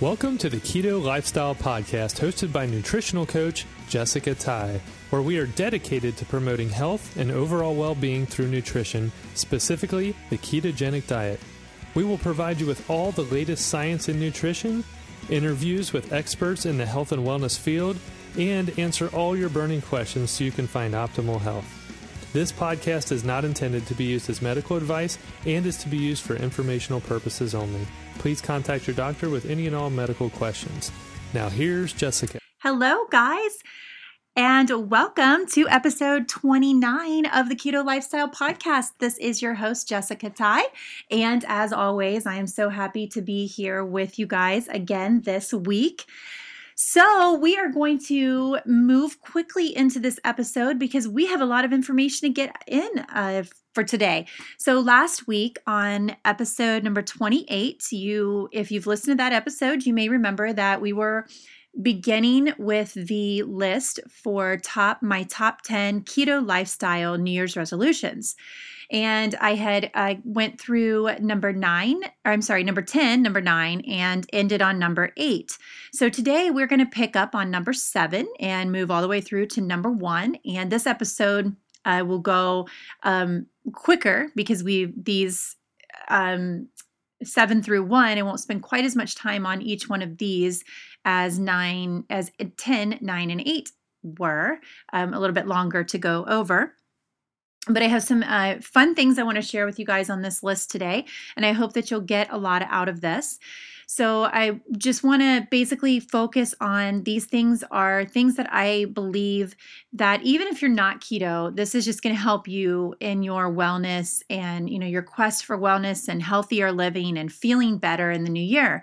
Welcome to the Keto Lifestyle Podcast hosted by nutritional coach Jessica Ty, where we are dedicated to promoting health and overall well being through nutrition, specifically the ketogenic diet. We will provide you with all the latest science in nutrition, interviews with experts in the health and wellness field, and answer all your burning questions so you can find optimal health. This podcast is not intended to be used as medical advice and is to be used for informational purposes only. Please contact your doctor with any and all medical questions. Now, here's Jessica. Hello, guys, and welcome to episode 29 of the Keto Lifestyle Podcast. This is your host, Jessica Tai. And as always, I am so happy to be here with you guys again this week. So, we are going to move quickly into this episode because we have a lot of information to get in uh, for today. So, last week on episode number 28, you if you've listened to that episode, you may remember that we were beginning with the list for top my top 10 keto lifestyle New Year's resolutions and I had i went through number nine, or I'm sorry, number 10, number nine, and ended on number eight. So today we're going to pick up on number seven and move all the way through to number one. And this episode uh, will go um, quicker because we these um, seven through one. I won't spend quite as much time on each one of these as nine, as 10, nine, and eight were. Um, a little bit longer to go over but I have some uh, fun things I want to share with you guys on this list today, and I hope that you'll get a lot out of this. So I just want to basically focus on these things are things that I believe that even if you're not keto, this is just going to help you in your wellness and you know your quest for wellness and healthier living and feeling better in the new year.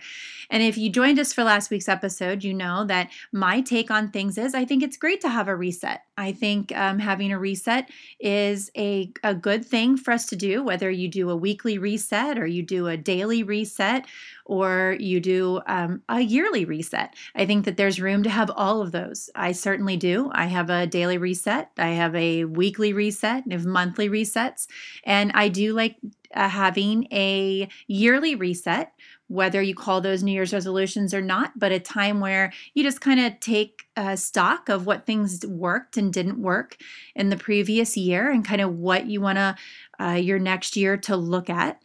And if you joined us for last week's episode, you know that my take on things is I think it's great to have a reset. I think um, having a reset is a, a good thing for us to do, whether you do a weekly reset or you do a daily reset or you do um, a yearly reset. I think that there's room to have all of those. I certainly do. I have a daily reset, I have a weekly reset, I have monthly resets, and I do like uh, having a yearly reset whether you call those New Year's resolutions or not, but a time where you just kind of take stock of what things worked and didn't work in the previous year and kind of what you want to uh, your next year to look at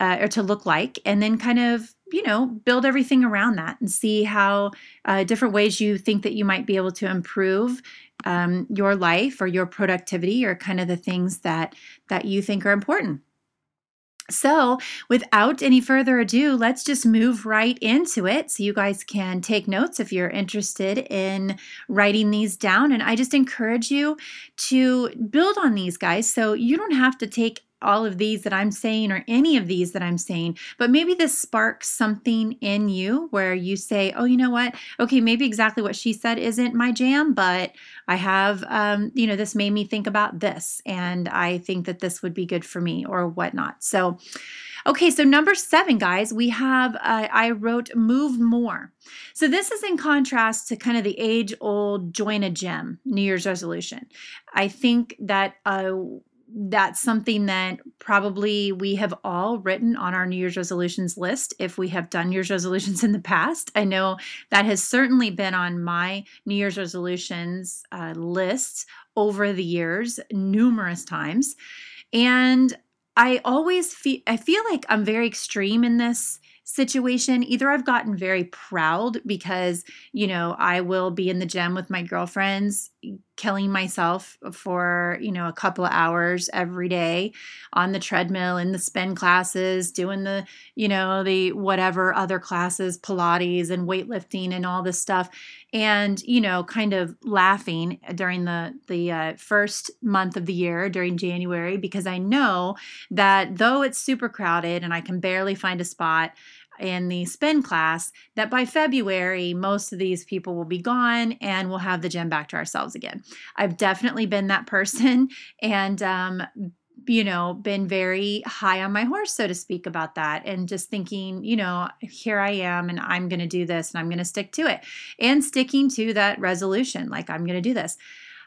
uh, or to look like, and then kind of you know build everything around that and see how uh, different ways you think that you might be able to improve um, your life or your productivity or kind of the things that that you think are important. So, without any further ado, let's just move right into it so you guys can take notes if you're interested in writing these down. And I just encourage you to build on these guys so you don't have to take all of these that I'm saying or any of these that I'm saying, but maybe this sparks something in you where you say, oh, you know what? Okay, maybe exactly what she said isn't my jam, but I have, um, you know, this made me think about this, and I think that this would be good for me or whatnot. So, Okay, so number seven, guys, we have, uh, I wrote move more. So this is in contrast to kind of the age old join a gym New Year's resolution. I think that uh, that's something that probably we have all written on our New Year's resolutions list if we have done New Year's resolutions in the past. I know that has certainly been on my New Year's resolutions uh, list over the years numerous times. And I always feel I feel like I'm very extreme in this situation. Either I've gotten very proud because, you know, I will be in the gym with my girlfriends, killing myself for, you know, a couple of hours every day on the treadmill in the spin classes, doing the, you know, the whatever other classes, Pilates and weightlifting and all this stuff. And, you know, kind of laughing during the the uh, first month of the year during January because I know that though it's super crowded and I can barely find a spot, in the spin class that by February, most of these people will be gone and we'll have the gym back to ourselves again. I've definitely been that person and, um, you know, been very high on my horse, so to speak, about that. And just thinking, you know, here I am and I'm going to do this and I'm going to stick to it and sticking to that resolution. Like, I'm going to do this.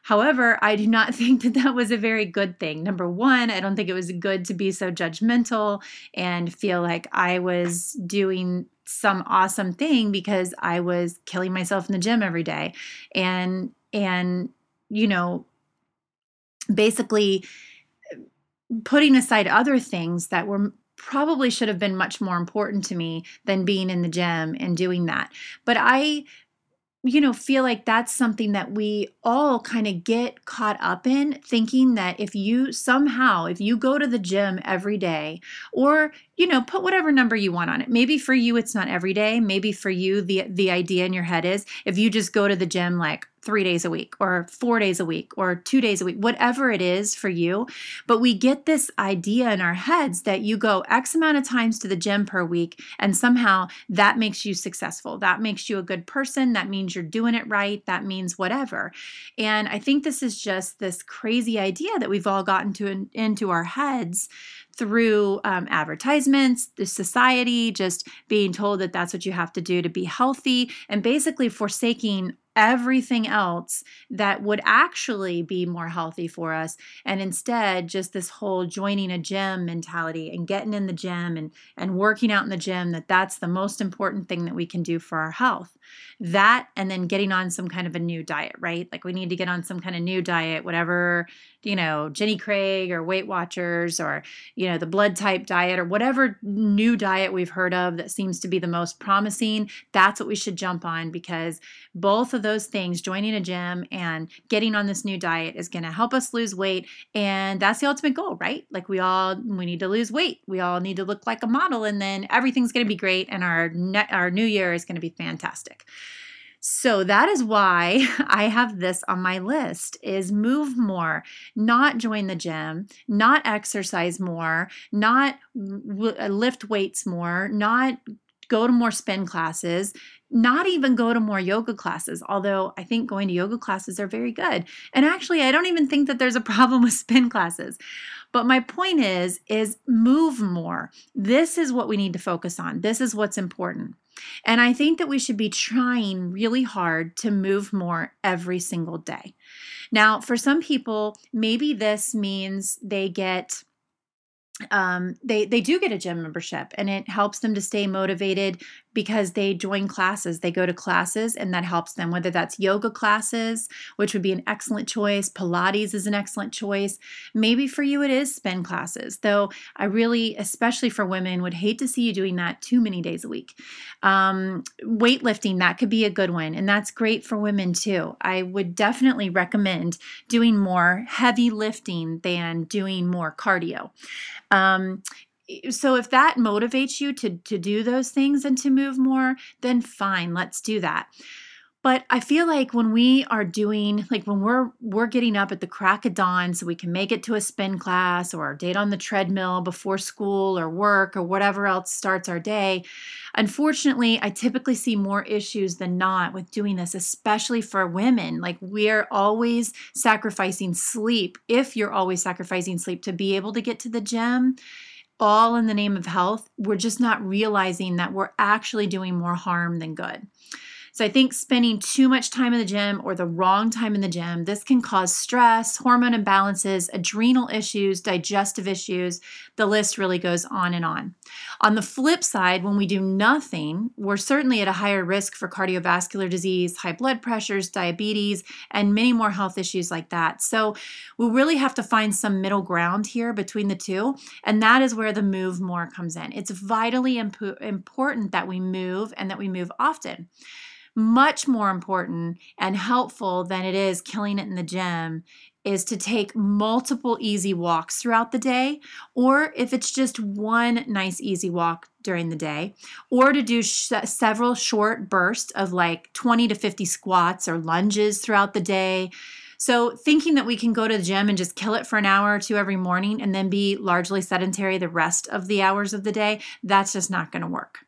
However, I do not think that that was a very good thing. Number one, I don't think it was good to be so judgmental and feel like I was doing some awesome thing because I was killing myself in the gym every day. And, and, you know, basically putting aside other things that were probably should have been much more important to me than being in the gym and doing that. But I you know, feel like that's something that we all kind of get caught up in thinking that if you somehow, if you go to the gym every day, or, you know, put whatever number you want on it. Maybe for you it's not every day. Maybe for you the the idea in your head is if you just go to the gym like three days a week or four days a week or two days a week, whatever it is for you. But we get this idea in our heads that you go X amount of times to the gym per week, and somehow that makes you successful. That makes you a good person. That means you're doing it right. That means whatever. And I think this is just this crazy idea that we've all gotten to into our heads through um, advertisements, the society, just being told that that's what you have to do to be healthy, and basically forsaking everything else that would actually be more healthy for us and instead just this whole joining a gym mentality and getting in the gym and and working out in the gym that that's the most important thing that we can do for our health. That and then getting on some kind of a new diet right? Like we need to get on some kind of new diet whatever you know jenny craig or weight watchers or you know the blood type diet or whatever new diet we've heard of that seems to be the most promising that's what we should jump on because both of those things, joining a gym and getting on this new diet, is going to help us lose weight. And that's the ultimate goal, right? Like we all, we need to lose weight. We all need to look like a model, and then everything's going to be great. And our, ne- our new year is going to be fantastic. So that is why I have this on my list is move more, not join the gym, not exercise more, not w- uh, lift weights more, not go to more spin classes, not even go to more yoga classes, although I think going to yoga classes are very good. And actually, I don't even think that there's a problem with spin classes. But my point is is move more. This is what we need to focus on. This is what's important. And I think that we should be trying really hard to move more every single day. Now, for some people, maybe this means they get um, they they do get a gym membership and it helps them to stay motivated because they join classes. They go to classes and that helps them whether that's yoga classes which would be an excellent choice pilates is an excellent choice. Maybe for you it is spin classes though i really especially for women would hate to see you doing that too many days a week. Um, weightlifting that could be a good one and that's great for women too. I would definitely recommend doing more heavy lifting than doing more cardio. Um, so if that motivates you to to do those things and to move more, then fine, let's do that. But I feel like when we are doing like when we're we're getting up at the crack of dawn so we can make it to a spin class or a date on the treadmill before school or work or whatever else starts our day, unfortunately, I typically see more issues than not with doing this, especially for women. Like we're always sacrificing sleep. If you're always sacrificing sleep to be able to get to the gym, all in the name of health, we're just not realizing that we're actually doing more harm than good. So I think spending too much time in the gym or the wrong time in the gym, this can cause stress, hormone imbalances, adrenal issues, digestive issues. The list really goes on and on. On the flip side, when we do nothing, we're certainly at a higher risk for cardiovascular disease, high blood pressures, diabetes, and many more health issues like that. So we really have to find some middle ground here between the two. And that is where the move more comes in. It's vitally imp- important that we move and that we move often much more important and helpful than it is killing it in the gym is to take multiple easy walks throughout the day, or if it's just one nice easy walk during the day, or to do sh- several short bursts of like 20 to 50 squats or lunges throughout the day. So, thinking that we can go to the gym and just kill it for an hour or two every morning and then be largely sedentary the rest of the hours of the day, that's just not to work.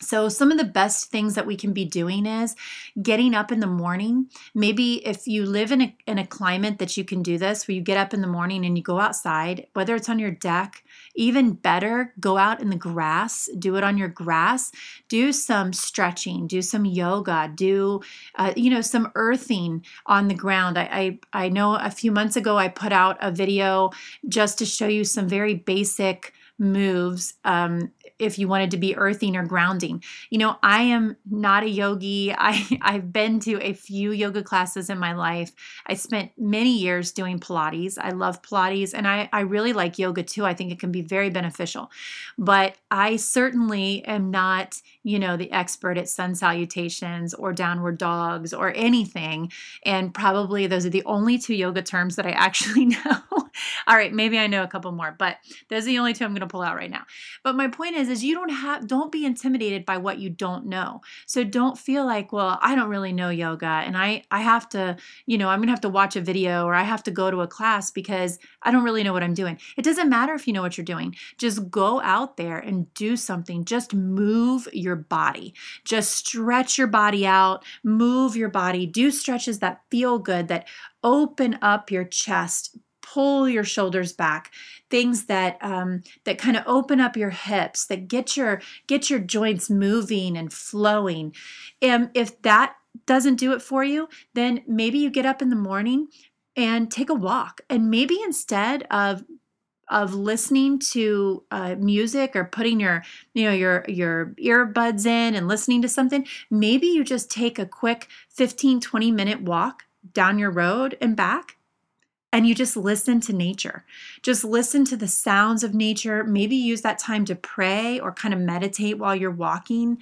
So, some of the best things that we can be doing is getting up in the morning. Maybe if you live in a, in a climate that you can do this, where you get up in the morning and you go outside, whether it's on your deck, even better, go out in the grass, do it on your grass, do some stretching, do some yoga, do, uh, you know, some earthing on the ground. I, I, I know a few months ago I put out a video just to show you some very basic moves um, if you wanted to be earthing or grounding. You know, I am not a yogi. I, I've been to a few yoga classes in my life. I spent many years doing Pilates. I love Pilates and I, I really like yoga too. I think it can be very beneficial. But I certainly am not, you know, the expert at sun salutations or downward dogs or anything. And probably those are the only two yoga terms that I actually know. All right, maybe I know a couple more, but those are the only two I'm going to pull out right now. But my point is is you don't have don't be intimidated by what you don't know. So don't feel like, well, I don't really know yoga and I I have to, you know, I'm going to have to watch a video or I have to go to a class because I don't really know what I'm doing. It doesn't matter if you know what you're doing. Just go out there and do something. Just move your body. Just stretch your body out, move your body, do stretches that feel good that open up your chest pull your shoulders back things that um, that kind of open up your hips that get your get your joints moving and flowing and if that doesn't do it for you then maybe you get up in the morning and take a walk and maybe instead of of listening to uh, music or putting your you know your your earbuds in and listening to something maybe you just take a quick 15 20 minute walk down your road and back and you just listen to nature. Just listen to the sounds of nature. Maybe use that time to pray or kind of meditate while you're walking.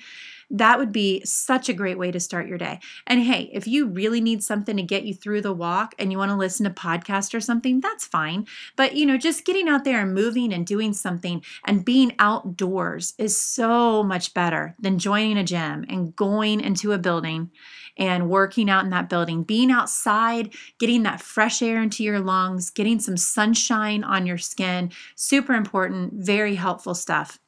That would be such a great way to start your day. And hey, if you really need something to get you through the walk and you want to listen to podcast or something, that's fine. But you know, just getting out there and moving and doing something and being outdoors is so much better than joining a gym and going into a building and working out in that building, being outside, getting that fresh air into your lungs, getting some sunshine on your skin. Super important, very helpful stuff.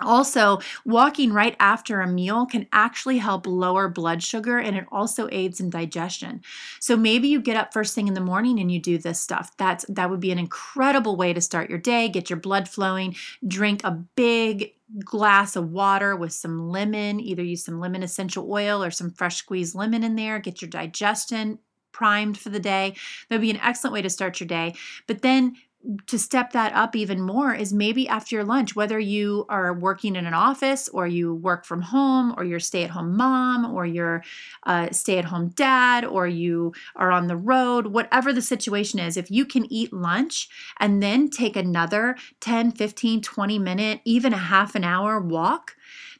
Also, walking right after a meal can actually help lower blood sugar and it also aids in digestion. So maybe you get up first thing in the morning and you do this stuff. That's that would be an incredible way to start your day, get your blood flowing, drink a big glass of water with some lemon, either use some lemon essential oil or some fresh squeezed lemon in there, get your digestion primed for the day. That would be an excellent way to start your day. But then to step that up even more is maybe after your lunch, whether you are working in an office or you work from home or you're stay at home mom or you're stay at home dad or you are on the road, whatever the situation is, if you can eat lunch and then take another 10, 15, 20 minute, even a half an hour walk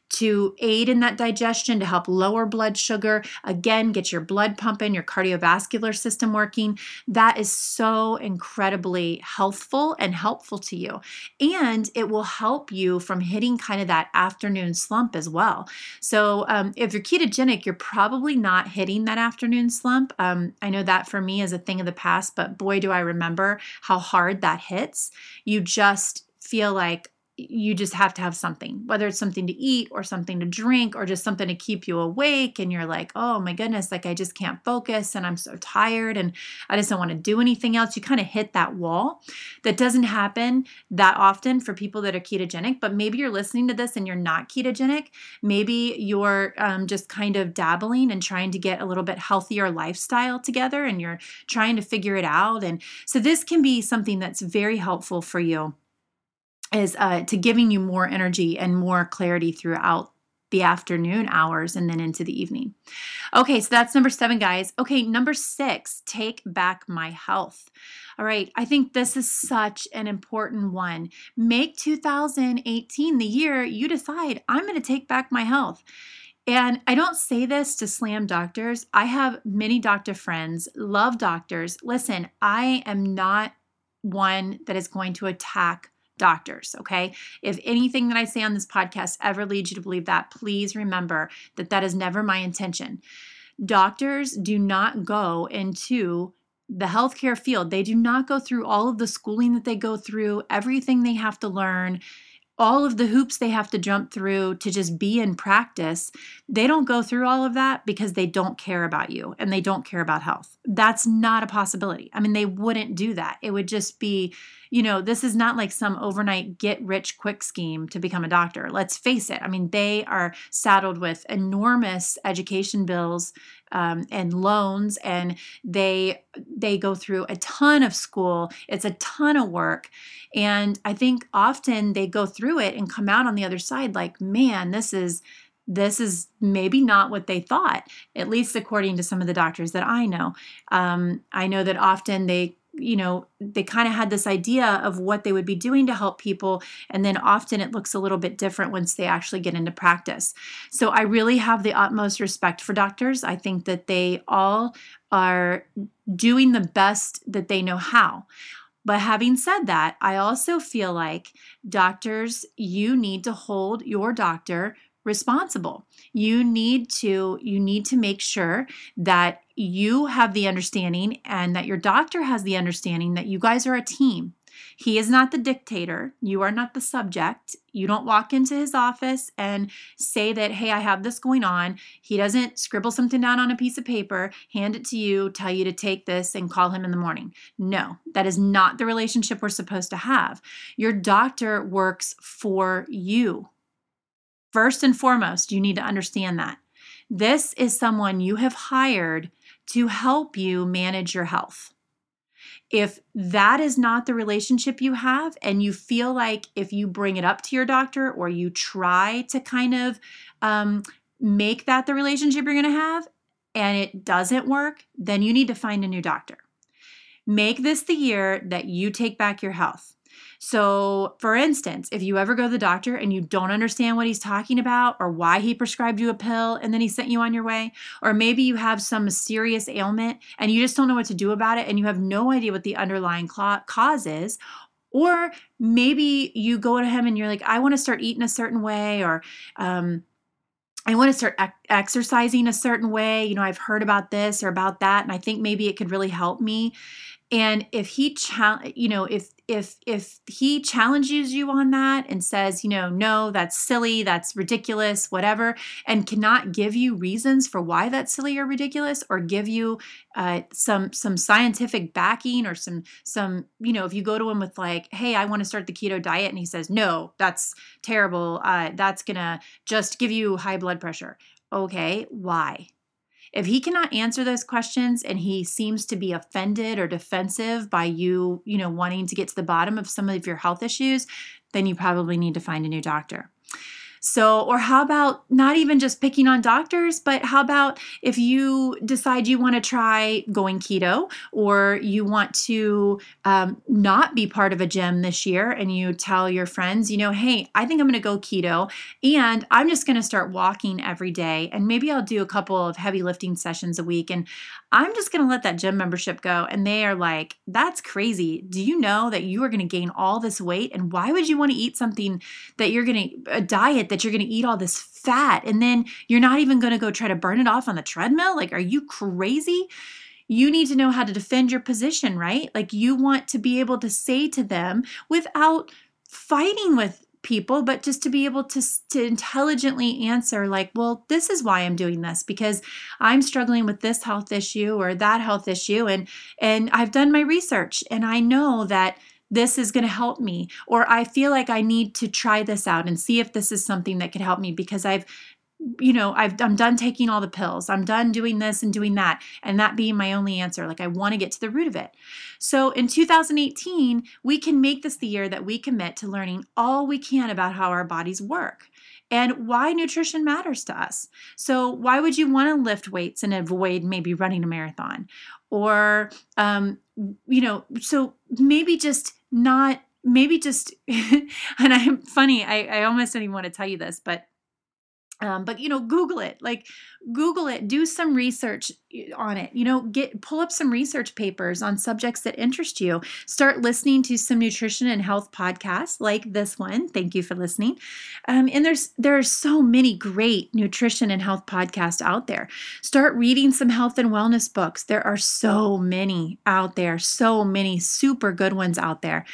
to aid in that digestion, to help lower blood sugar. Again, get your blood pumping, your cardiovascular system working. That is so incredibly healthful and helpful to you. And it will help you from hitting kind of that afternoon slump as well. So, um, if you're ketogenic, you're probably not hitting that afternoon slump. Um, I know that for me is a thing of the past, but boy, do I remember how hard that hits. You just feel like you just have to have something, whether it's something to eat or something to drink or just something to keep you awake. And you're like, oh my goodness, like I just can't focus and I'm so tired and I just don't want to do anything else. You kind of hit that wall. That doesn't happen that often for people that are ketogenic, but maybe you're listening to this and you're not ketogenic. Maybe you're um, just kind of dabbling and trying to get a little bit healthier lifestyle together and you're trying to figure it out. And so this can be something that's very helpful for you is uh, to giving you more energy and more clarity throughout the afternoon hours and then into the evening. Okay, so that's number seven, guys. Okay, number six, take back my health. All right, I think this is such an important one. Make 2018 the year you decide, I'm going to take back my health. And I don't say this to slam doctors. I have many doctor friends, love doctors. Listen, I am not one that is going to attack doctors. Okay. If anything that I say on this podcast ever leads you to believe that, please remember that that is never my intention. Doctors do not go into the healthcare field, they do not go through all of the schooling that they go through, everything they have to learn all of the hoops they have to jump through to just be in practice, they don't go through all of that because they don't care about you and they don't care about health. That's not a possibility. I mean, they wouldn't do that. It would just be, you know, this is not like some overnight get rich quick scheme to become a doctor. Let's face it. I mean, they are saddled with enormous education bills um, and loans and they they go through a ton of school it's a ton of work and i think often they go through it and come out on the other side like man this is this is maybe not what they thought at least according to some of the doctors that i know um, i know that often they you know, they kind of had this idea of what they would be doing to help people. And then often it looks a little bit different once they actually get into practice. So I really have the utmost respect for doctors. I think that they all are doing the best that they know how. But having said that, I also feel like doctors, you need to hold your doctor responsible you need to you need to make sure that you have the understanding and that your doctor has the understanding that you guys are a team he is not the dictator. You are not the subject. You don't walk into his office and say that, hey, I have this going on. He doesn't scribble something down on a piece of paper, hand it to you, tell you to take this, and call him in the morning. No, that is not the relationship we're supposed to have. Your doctor works for you. First and foremost, you need to understand that. This is someone you have hired to help you manage your health. If that is not the relationship you have, and you feel like if you bring it up to your doctor or you try to kind of um, make that the relationship you're going to have and it doesn't work, then you need to find a new doctor. Make this the year that you take back your health. So, for instance, if you ever go to the doctor and you don't understand what he's talking about or why he prescribed you a pill and then he sent you on your way, or maybe you have some serious ailment and you just don't know what to do about it and you have no idea what the underlying cause is, or maybe you go to him and you're like, I want to start eating a certain way, or, um, I want to start exercising a certain way. You know, I've heard about this or about that, and I think maybe it could really help me and if he you know if if if he challenges you on that and says you know no that's silly that's ridiculous whatever and cannot give you reasons for why that's silly or ridiculous or give you uh, some some scientific backing or some some you know if you go to him with like hey i want to start the keto diet and he says no that's terrible uh, that's gonna just give you high blood pressure. Okay why if he cannot answer those questions and he seems to be offended or defensive by you, you know, wanting to get to the bottom of some of your health issues, then you probably need to find a new doctor. So, or how about not even just picking on doctors, but how about if you decide you want to try going keto or you want to um, not be part of a gym this year and you tell your friends, you know, hey, I think I'm going to go keto and I'm just going to start walking every day and maybe I'll do a couple of heavy lifting sessions a week and I'm just going to let that gym membership go. And they are like, that's crazy. Do you know that you are going to gain all this weight? And why would you want to eat something that you're going to, a diet that you're going to eat all this fat and then you're not even going to go try to burn it off on the treadmill? Like, are you crazy? You need to know how to defend your position, right? Like, you want to be able to say to them without fighting with people but just to be able to to intelligently answer like well this is why I'm doing this because I'm struggling with this health issue or that health issue and and I've done my research and I know that this is going to help me or I feel like I need to try this out and see if this is something that could help me because I've you know I've, i'm done taking all the pills. I'm done doing this and doing that and that being my only answer. Like i want to get to the root of it. So in 2018 we can make this the year that we commit to learning all we can about how our bodies work and why nutrition matters to us. So why would you want to lift weights and avoid maybe running a marathon? Or um, you know so maybe just not maybe just and i'm funny I, I almost don't even want to tell you this but um, but you know google it like google it do some research on it. You know get pull up some research papers on subjects that interest you. Start listening to some nutrition and health podcasts like this one. Thank you for listening. Um, and there's there are so many great nutrition and health podcasts out there. Start reading some health and wellness books. There are so many out there so many super good ones out there.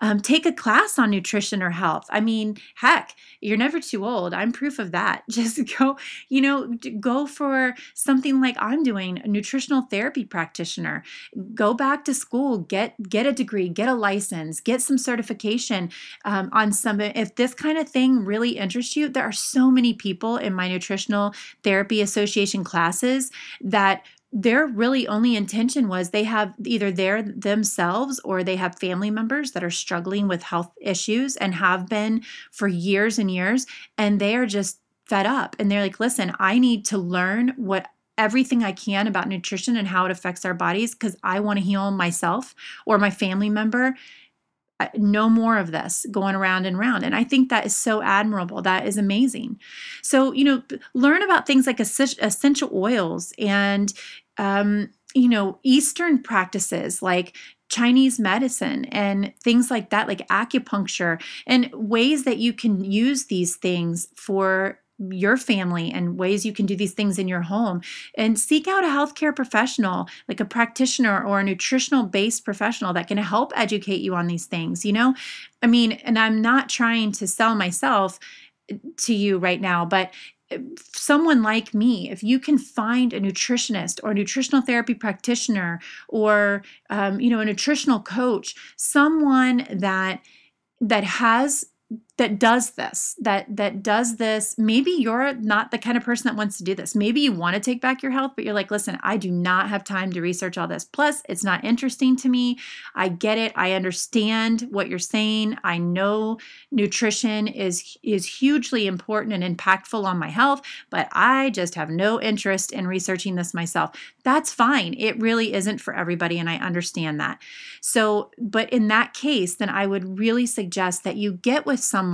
Um, take a class on nutrition or health. I mean heck you're never too old. I'm proof of that. Just go you know go for something like I'm doing, a nutritional therapy practitioner. Go back to school, get get a degree, get a license, get some certification um, on some. If this kind of thing really interests you, there are so many people in my nutritional therapy association classes that their really only intention was they have either their themselves or they have family members that are struggling with health issues and have been for years and years and they are just fed up and they're like, listen, I need to learn what everything I can about nutrition and how it affects our bodies because I want to heal myself or my family member. No more of this going around and around. And I think that is so admirable. That is amazing. So, you know, learn about things like essential oils and, um, you know, Eastern practices like Chinese medicine and things like that, like acupuncture, and ways that you can use these things for your family and ways you can do these things in your home and seek out a healthcare professional like a practitioner or a nutritional based professional that can help educate you on these things you know? I mean and i'm not trying to sell myself to you right now but someone like me, if you can find a nutritionist or a nutritional therapy practitioner or um, you know a nutritional coach, someone that that has that does this that that does this. Maybe you're not the kind of person that wants to do this. Maybe you want to take back your health but you're like listen i do not have time to research all this. Plus it's not interesting to me. I get it. I understand what you're saying. I know nutrition is is hugely important and impactful on my health but i just have no interest in researching this myself. That's fine. It really isn't for everybody and i understand that. So but in that case then i would really suggest that you get with someone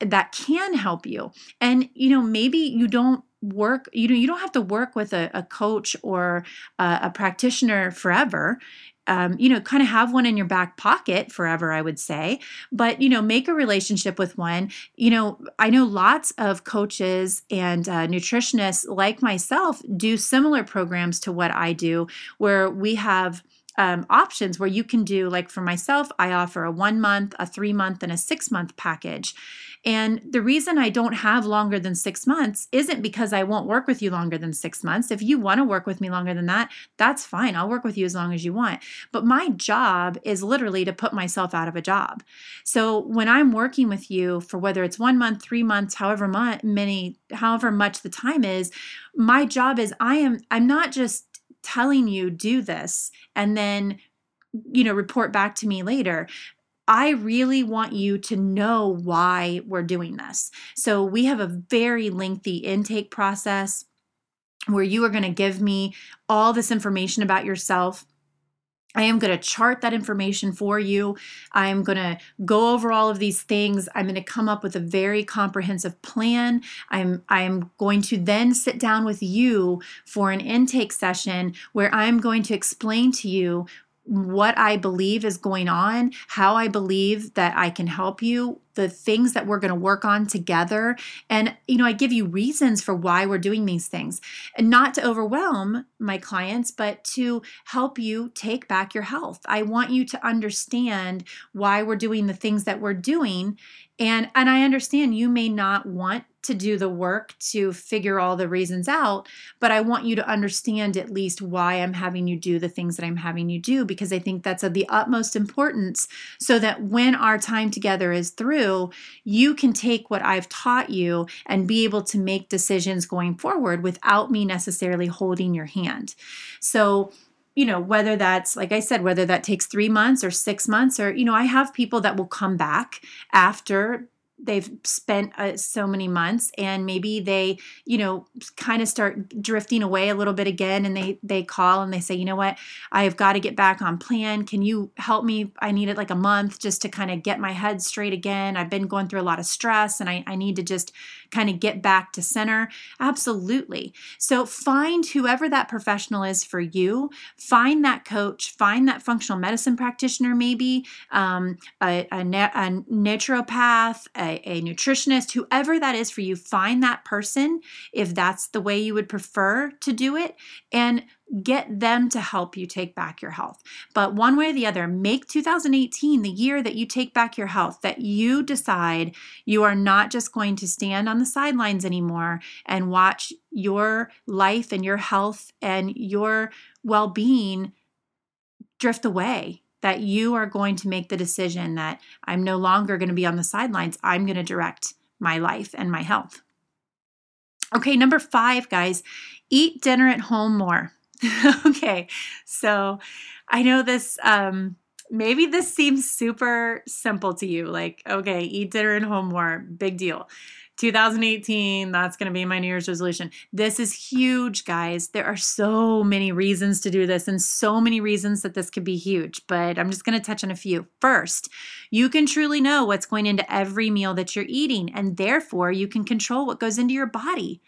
that can help you. And, you know, maybe you don't work you know you don't have to work with a, a coach or a, a practitioner forever. Um, you know kind of have one in your back pocket forever i would say. But you know make a relationship with one. You know i know lots of coaches and uh, nutritionists like myself do similar programs to what i do where we have um, options where you can do, like for myself, I offer a one month, a three month, and a six month package. And the reason I don't have longer than six months isn't because I won't work with you longer than six months. If you want to work with me longer than that, that's fine. I'll work with you as long as you want. But my job is literally to put myself out of a job. So when I'm working with you for whether it's one month, three months, however many, however much the time is, my job is I am, I'm not just telling you do this and then you know report back to me later I really want you to know why we're doing this. So, we have a very lengthy intake process where you are going to give me all this information about yourself I am going to chart that information for you. I'm going to go over all of these things. I'm going to come up with a very comprehensive plan. I'm I'm going to then sit down with you for an intake session where I'm going to explain to you what I believe is going on, how I believe that I can help you, the things that we're going to work on together. And, you know, I give you reasons for why we're doing these things and not to overwhelm my clients, but to help you take back your health. I want you to understand why we're doing the things that we're doing. And, and I understand you may not want to do the work to figure all the reasons out, but I want you to understand at least why I'm having you do the things that I'm having you do because I think that's of the utmost importance so that when our time together is through, you can take what I've taught you and be able to make decisions going forward without me necessarily holding your hand. So, you know, whether that's, like I said, whether that takes three months or six months, or, you know, I have people that will come back after they've spent uh, so many months and maybe they you know kind of start drifting away a little bit again and they they call and they say you know what? I've got to get back on plan. Can you help me? I needed like a month just to kind of get my head straight again. I've been going through a lot of stress and i, I need to just kind of get back to center. Absolutely. So find whoever that professional is for you. Find that coach. Find that functional medicine practitioner maybe um, a, a, a naturopath a a, nutritionist, whoever that is for you, find that person if that's the way you would prefer to do it and get them to help you take back your health. But one way or the other, make 2018 the year that you take back your health, that you decide you are not just going to stand on the sidelines anymore and watch your life and your health and your well being drift away that you are going to make the decision that I'm no longer going to be on the sidelines. I'm going to direct my life and my health. Okay, number five, guys, eat dinner at home more. okay, so I know this, um, maybe this seems super simple to you. Like, okay, eat dinner at home more, big deal. 2018, that's going to be my New Year's resolution. This is huge, guys. There are so many reasons to do this and so many reasons that this could be huge, but I'm just going to touch on a few. First, you can truly know what's going into every meal that you're eating, and therefore you can control what goes into your body.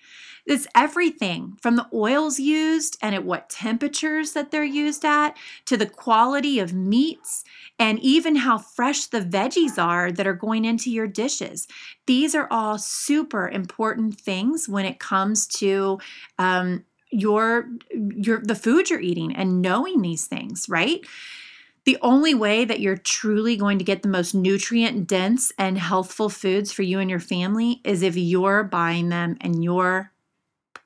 It's everything from the oils used and at what temperatures that they're used at to the quality of meats and even how fresh the veggies are that are going into your dishes. These are all super important things when it comes to um, your your the food you're eating and knowing these things, right? The only way that you're truly going to get the most nutrient dense and healthful foods for you and your family is if you're buying them and you're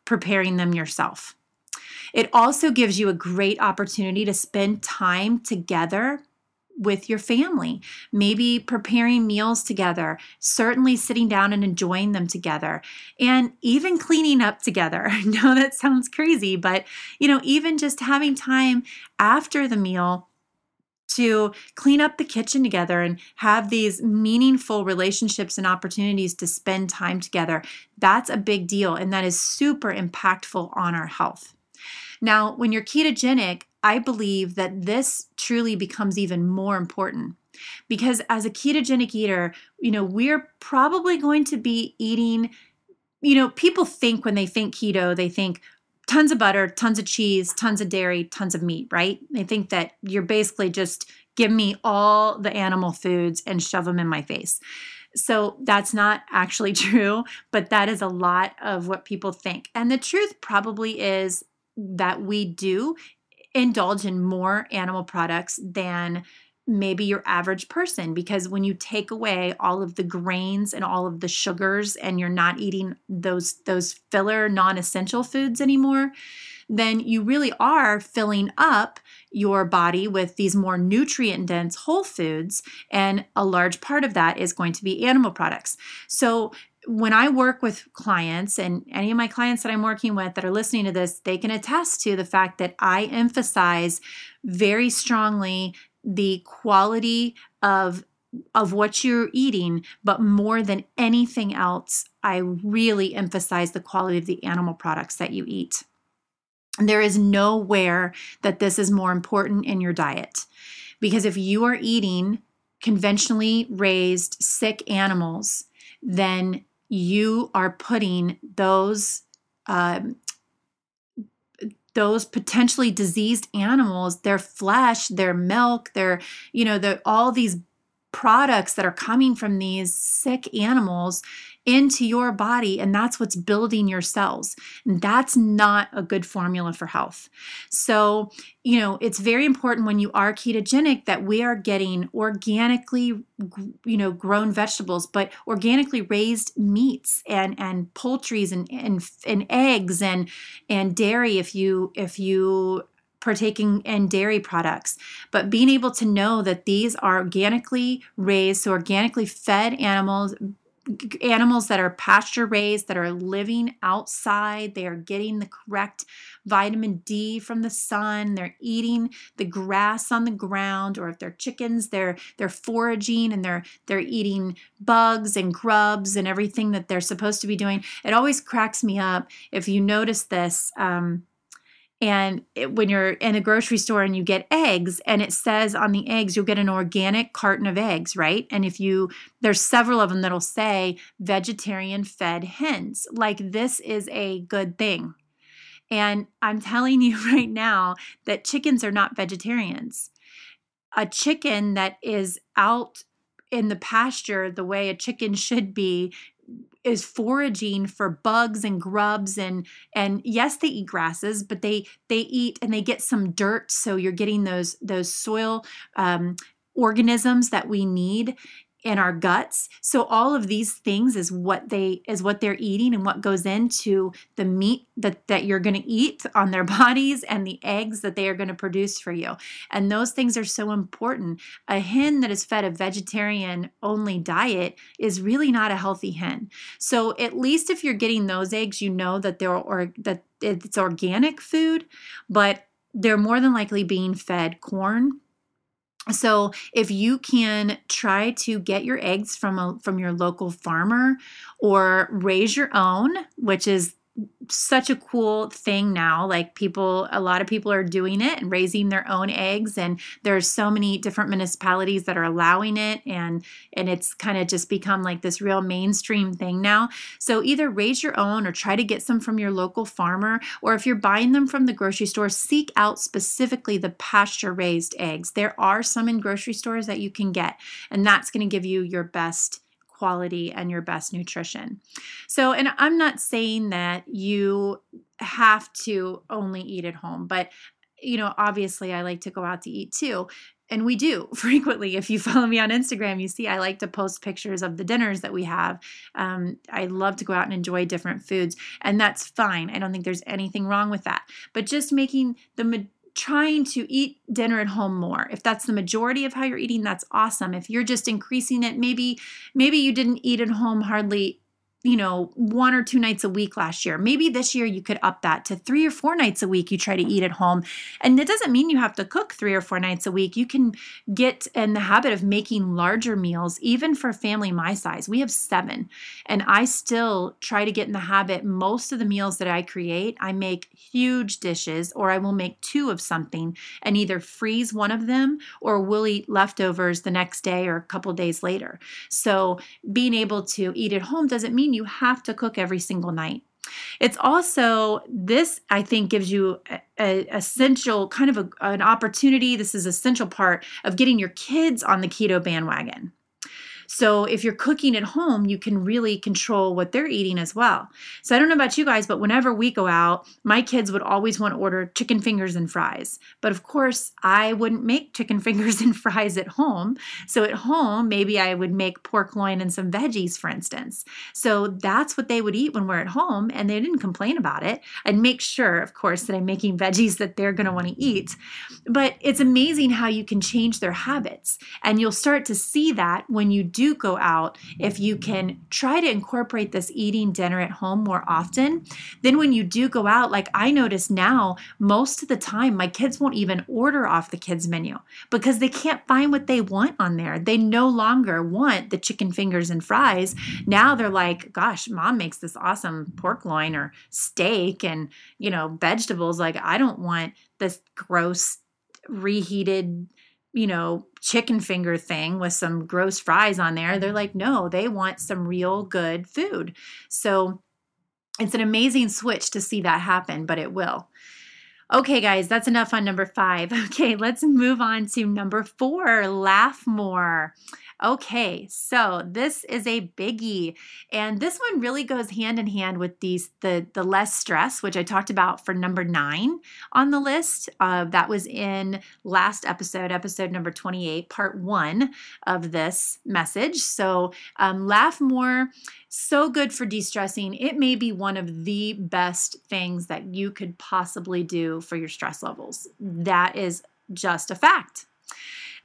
preparing them yourself. It also gives you a great opportunity to spend time together with your family, maybe preparing meals together, certainly sitting down and enjoying them together, and even cleaning up together. I know that sounds crazy, but you know, even just having time after the meal to clean up the kitchen together and have these meaningful relationships and opportunities to spend time together. That's a big deal, and that is super impactful on our health. Now, when you're ketogenic, I believe that this truly becomes even more important because as a ketogenic eater, you know, we're probably going to be eating, you know, people think when they think keto, they think tons of butter, tons of cheese, tons of dairy, tons of meat, right? They think that you're basically just give me all the animal foods and shove them in my face. So that's not actually true, but that is a lot of what people think. And the truth probably is that we do indulge in more animal products than maybe your average person because when you take away all of the grains and all of the sugars and you're not eating those those filler non-essential foods anymore then you really are filling up your body with these more nutrient dense whole foods and a large part of that is going to be animal products. So when I work with clients, and any of my clients that I'm working with that are listening to this, they can attest to the fact that I emphasize very strongly the quality of of what you're eating, but more than anything else, I really emphasize the quality of the animal products that you eat. There is nowhere that this is more important in your diet. Because if you are eating conventionally raised sick animals, then you are putting those um, those potentially diseased animals their flesh their milk their you know the all these products that are coming from these sick animals into your body, and that's what's building your cells. And that's not a good formula for health. So, you know, it's very important when you are ketogenic that we are getting organically, you know, grown vegetables, but organically raised meats and and poultries and and, and eggs and and dairy if you if you partaking in dairy products, but being able to know that these are organically raised, so organically fed animals animals that are pasture raised, that are living outside. They are getting the correct vitamin D from the sun. They're eating the grass on the ground, or if they're chickens, they're they're foraging and they're they're eating bugs and grubs and everything that they're supposed to be doing. It always cracks me up if you notice this. Um, and when you're in a grocery store and you get eggs and it says on the eggs you'll get an organic carton of eggs right? And if you there's several of them that'll say vegetarian fed hens. Like this is a good thing. And i'm telling you right now that chickens are not vegetarians. A chicken that is out in the pasture the way a chicken should be is foraging for bugs and grubs and and yes they eat grasses but they they eat and they get some dirt. So you're getting those those soil um, organisms that we need in our guts. So all of these things is what they is what they're eating and what goes into the meat that that you're going to eat on their bodies and the eggs that they are going to produce for you. And those things are so important. A hen that is fed a vegetarian only diet is really not a healthy hen. So at least if you're getting those eggs you know that they're or that it's organic food but they're more than likely being fed corn so if you can try to get your eggs from a from your local farmer or raise your own which is such a cool thing now. Like people a lot of people are doing it and raising their own eggs and there's so many different municipalities that are allowing it and and it's kind of just become like this real mainstream thing now. So either raise your own or try to get some from your local farmer or if you're buying them from the grocery store seek out specifically the pasture raised eggs. There are some in grocery stores that you can get and that's going to give you your best quality and your best nutrition. So, and I'm not saying that you have to only eat at home, but you know, obviously I like to go out to eat too. And we do frequently. If you follow me on Instagram, you see I like to post pictures of the dinners that we have. Um, I love to go out and enjoy different foods, and that's fine. I don't think there's anything wrong with that. But just making the trying to eat dinner at home more. If that's the majority of how you're eating, that's awesome. If you're just increasing it, maybe maybe you didn't eat at home hardly you know, one or two nights a week last year. Maybe this year you could up that to three or four nights a week you try to eat at home. And it doesn't mean you have to cook three or four nights a week. You can get in the habit of making larger meals, even for a family my size. We have seven, and I still try to get in the habit. Most of the meals that I create, I make huge dishes, or I will make two of something and either freeze one of them or we'll eat leftovers the next day or a couple days later. So being able to eat at home doesn't mean you have to cook every single night. It's also, this I think gives you a, essential kind of a, an opportunity. This is essential part of getting your kids on the keto bandwagon. So if you're cooking at home, you can really control what they're eating as well. So I don't know about you guys, but whenever we go out, my kids would always want to order chicken fingers and fries. But of course, I wouldn't make chicken fingers and fries at home. So at home, maybe I would make pork loin and some veggies, for instance. So that's what they would eat when we're at home, and they didn't complain about it. I'd make sure, of course, that I'm making veggies that they're going to want to eat. But it's amazing how you can change their habits. And you'll start to see that when you do go out, if you can try to incorporate this eating dinner at home more often, then when you do go out, like I notice now, most of the time my kids won't even order off the kids' menu because they can't find what they want on there. They no longer want the chicken fingers and fries. Now they're like, gosh, mom makes this awesome pork loin or steak and, you know, vegetables. Like, I don't want this gross reheated you know, chicken finger thing with some gross fries on there. They're like, no, they want some real good food. So it's an amazing switch to see that happen, but it will. Okay, guys, that's enough on number five. Okay, let's move on to number four laugh more. Okay, so this is a biggie, and this one really goes hand in hand with these the the less stress, which I talked about for number nine on the list. Uh, that was in last episode, episode number twenty eight, part one of this message. So um, laugh more, so good for de stressing. It may be one of the best things that you could possibly do for your stress levels. That is just a fact.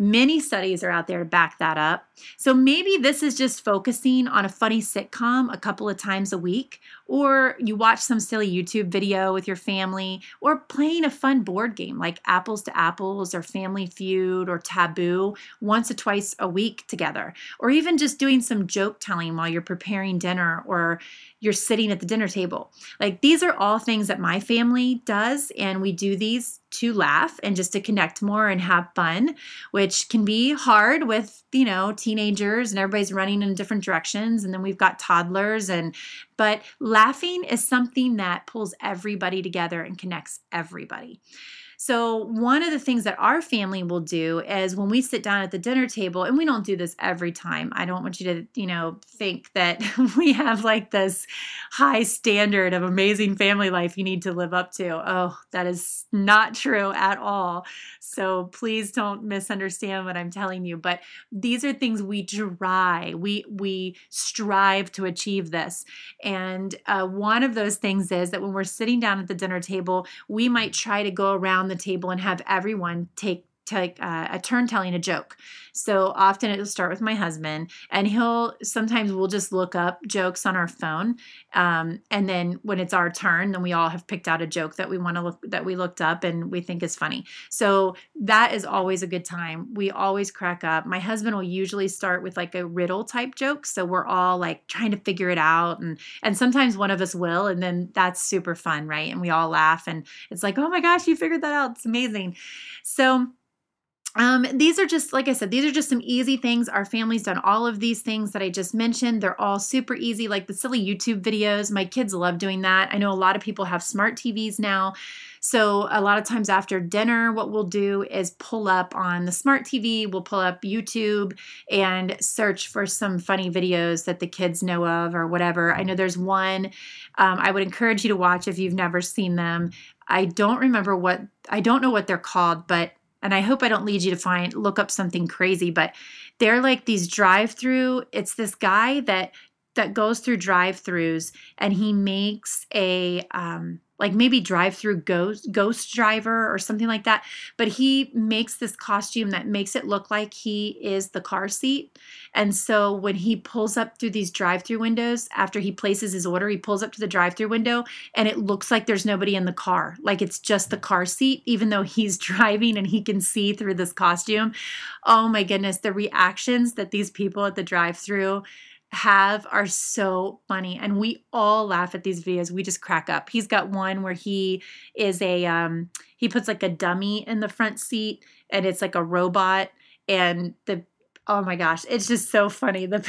Many studies are out there to back that up. So maybe this is just focusing on a funny sitcom a couple of times a week, or you watch some silly YouTube video with your family, or playing a fun board game like Apples to Apples or Family Feud or Taboo once or twice a week together, or even just doing some joke telling while you're preparing dinner or you're sitting at the dinner table. Like these are all things that my family does, and we do these to laugh and just to connect more and have fun, which can be hard with, you know, teenagers and everybody's running in different directions. And then we've got toddlers and, but laughing is something that pulls everybody together and connects everybody. So, one of the things that our family will do is when we sit down at the dinner table, and we don't do this every time. I don't want you to, you know, think that we have like this high standard of amazing family life you need to live up to. Oh, that is not true at all. So, please don't misunderstand what I'm telling you, but these are things we try. We we strive to achieve this. And uh, one of those things is that when we're sitting down at the dinner table, we might try to go around the table and have everyone take take uh, a turn telling a joke. So often it'll start with my husband, and he'll sometimes we'll just look up jokes on our phone, um, and then when it's our turn, then we all have picked out a joke that we want to look that we looked up and we think is funny. So that is always a good time. We always crack up. My husband will usually start with like a riddle type joke, so we're all like trying to figure it out, and and sometimes one of us will, and then that's super fun, right? And we all laugh, and it's like, oh my gosh, you figured that out! It's amazing. So um, these are just, like I said, these are just some easy things. Our family's done all of these things that I just mentioned. They're all super easy, like the silly YouTube videos. My kids love doing that. I know a lot of people have smart TVs now. So, a lot of times after dinner, what we'll do is pull up on the smart TV, we'll pull up YouTube and search for some funny videos that the kids know of or whatever. I know there's one um, I would encourage you to watch if you've never seen them. I don't remember what, I don't know what they're called, but and I hope I don't lead you to find look up something crazy, but they're like these drive-through. It's this guy that that goes through drive-throughs and he makes a um like maybe drive through ghost ghost driver or something like that but he makes this costume that makes it look like he is the car seat. And so when he pulls up through these drive through windows after he places his order he pulls up to the drive through window and it looks like there's nobody in the car. Like it's just the car seat even though he's driving and he can see through this costume. Oh my goodness the reactions that these people at the drive through have are so funny and we all laugh at these videos. We just crack up. He's got one where he is a um he puts like a dummy in the front seat and it's like a robot and the oh my gosh it's just so funny. The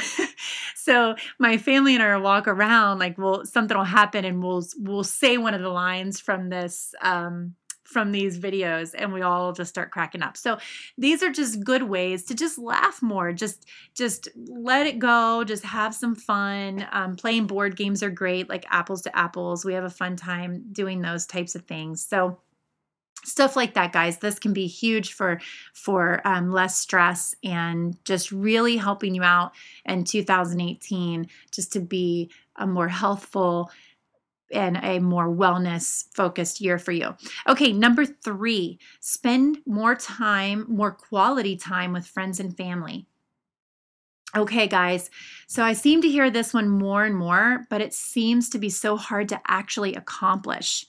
so my family and i walk around like well something will happen and we'll we'll say one of the lines from this um from these videos and we all just start cracking up. So these are just good ways to just laugh more. Just just let it go. Just have some fun. Um, playing board games are great, like apples to apples. We have a fun time doing those types of things. So stuff like that guys this can be huge for for um, less stress and just really helping you out in 2018 just to be a more healthful and a more wellness focused year for you. Okay, number three, spend more time, more quality time with friends and family. Okay, guys, so I seem to hear this one more and more, but it seems to be so hard to actually accomplish.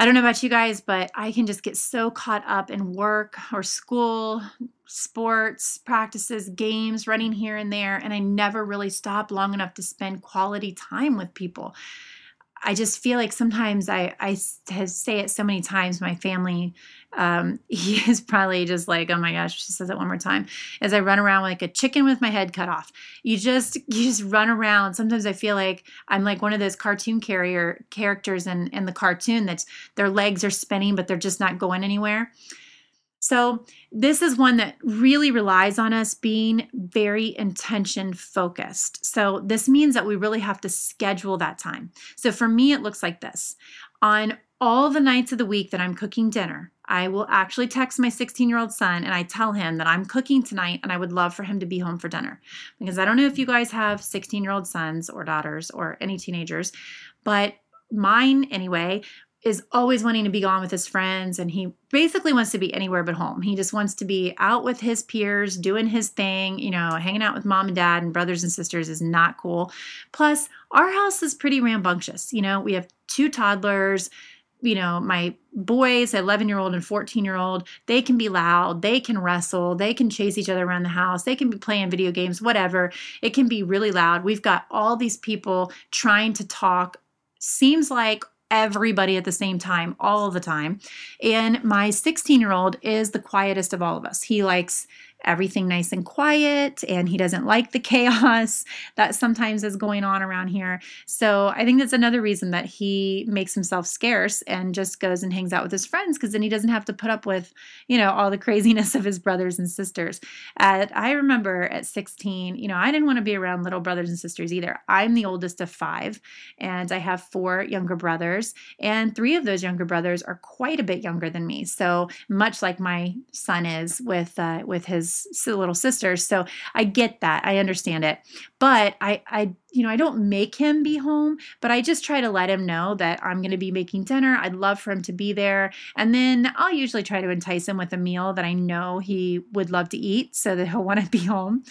I don't know about you guys, but I can just get so caught up in work or school, sports, practices, games, running here and there, and I never really stop long enough to spend quality time with people. I just feel like sometimes I, I say it so many times. My family, um, he is probably just like, oh my gosh, she says it one more time. As I run around like a chicken with my head cut off. You just you just run around. Sometimes I feel like I'm like one of those cartoon carrier characters in in the cartoon that's their legs are spinning but they're just not going anywhere. So, this is one that really relies on us being very intention focused. So, this means that we really have to schedule that time. So, for me, it looks like this on all the nights of the week that I'm cooking dinner, I will actually text my 16 year old son and I tell him that I'm cooking tonight and I would love for him to be home for dinner. Because I don't know if you guys have 16 year old sons or daughters or any teenagers, but mine anyway is always wanting to be gone with his friends and he basically wants to be anywhere but home. He just wants to be out with his peers, doing his thing, you know, hanging out with mom and dad and brothers and sisters is not cool. Plus, our house is pretty rambunctious. You know, we have two toddlers, you know, my boys, 11 year old and 14 year old, they can be loud, they can wrestle, they can chase each other around the house, they can be playing video games, whatever. It can be really loud. We've got all these people trying to talk, seems like everybody at the same time, all the time. And my 16 year old is the quietest of all of us. He likes everything nice and quiet and he doesn't like the chaos that sometimes is going on around here. So I think that's another reason that he makes himself scarce and just goes and hangs out with his friends because then he doesn't have to put up with, you know, all the craziness of his brothers and sisters. At I remember at 16, you know, I didn't want to be around little brothers and sisters either. I'm the oldest of 5 and I have four younger brothers and three of those younger brothers are quite a bit younger than me. So much like my son is with uh, with his his little sisters. So I get that. I understand it. But I, I, you know, I don't make him be home, but I just try to let him know that I'm going to be making dinner. I'd love for him to be there. And then I'll usually try to entice him with a meal that I know he would love to eat so that he'll want to be home.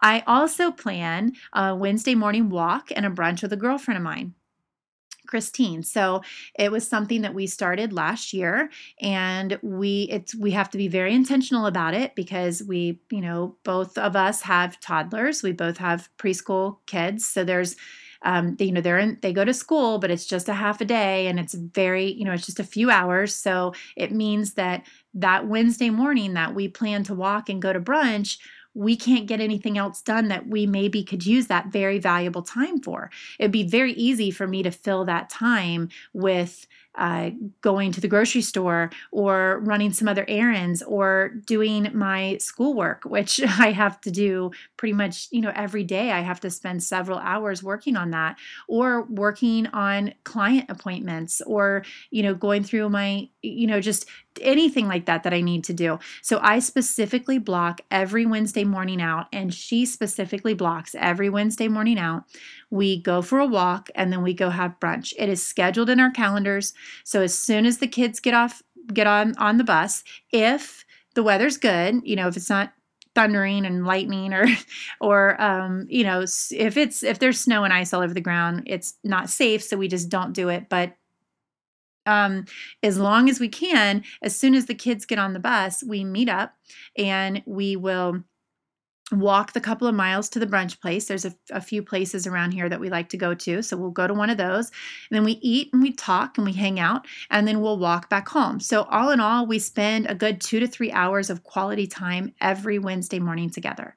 I also plan a Wednesday morning walk and a brunch with a girlfriend of mine. Christine. So it was something that we started last year and we it's we have to be very intentional about it because we, you know, both of us have toddlers, we both have preschool kids. So there's um, they, you know they're in they go to school but it's just a half a day and it's very you know it's just a few hours so it means that that wednesday morning that we plan to walk and go to brunch we can't get anything else done that we maybe could use that very valuable time for. It'd be very easy for me to fill that time with uh, going to the grocery store or running some other errands or doing my schoolwork, which I have to do pretty much, you know, every day. I have to spend several hours working on that or working on client appointments or, you know, going through my, you know, just anything like that that I need to do. So I specifically block every Wednesday morning out, and she specifically blocks every Wednesday morning out. We go for a walk and then we go have brunch. It is scheduled in our calendars. So as soon as the kids get off, get on on the bus, if the weather's good, you know, if it's not thundering and lightning or or um, you know if it's if there's snow and ice all over the ground it's not safe so we just don't do it. But um, as long as we can, as soon as the kids get on the bus, we meet up and we will walk the couple of miles to the brunch place. There's a, a, few places around here that we like to go to. So we'll go to one of those. And then we eat and we talk and we hang out. And then we'll walk back home. So, all in all, we spend a good two to three hours of quality time every Wednesday morning together.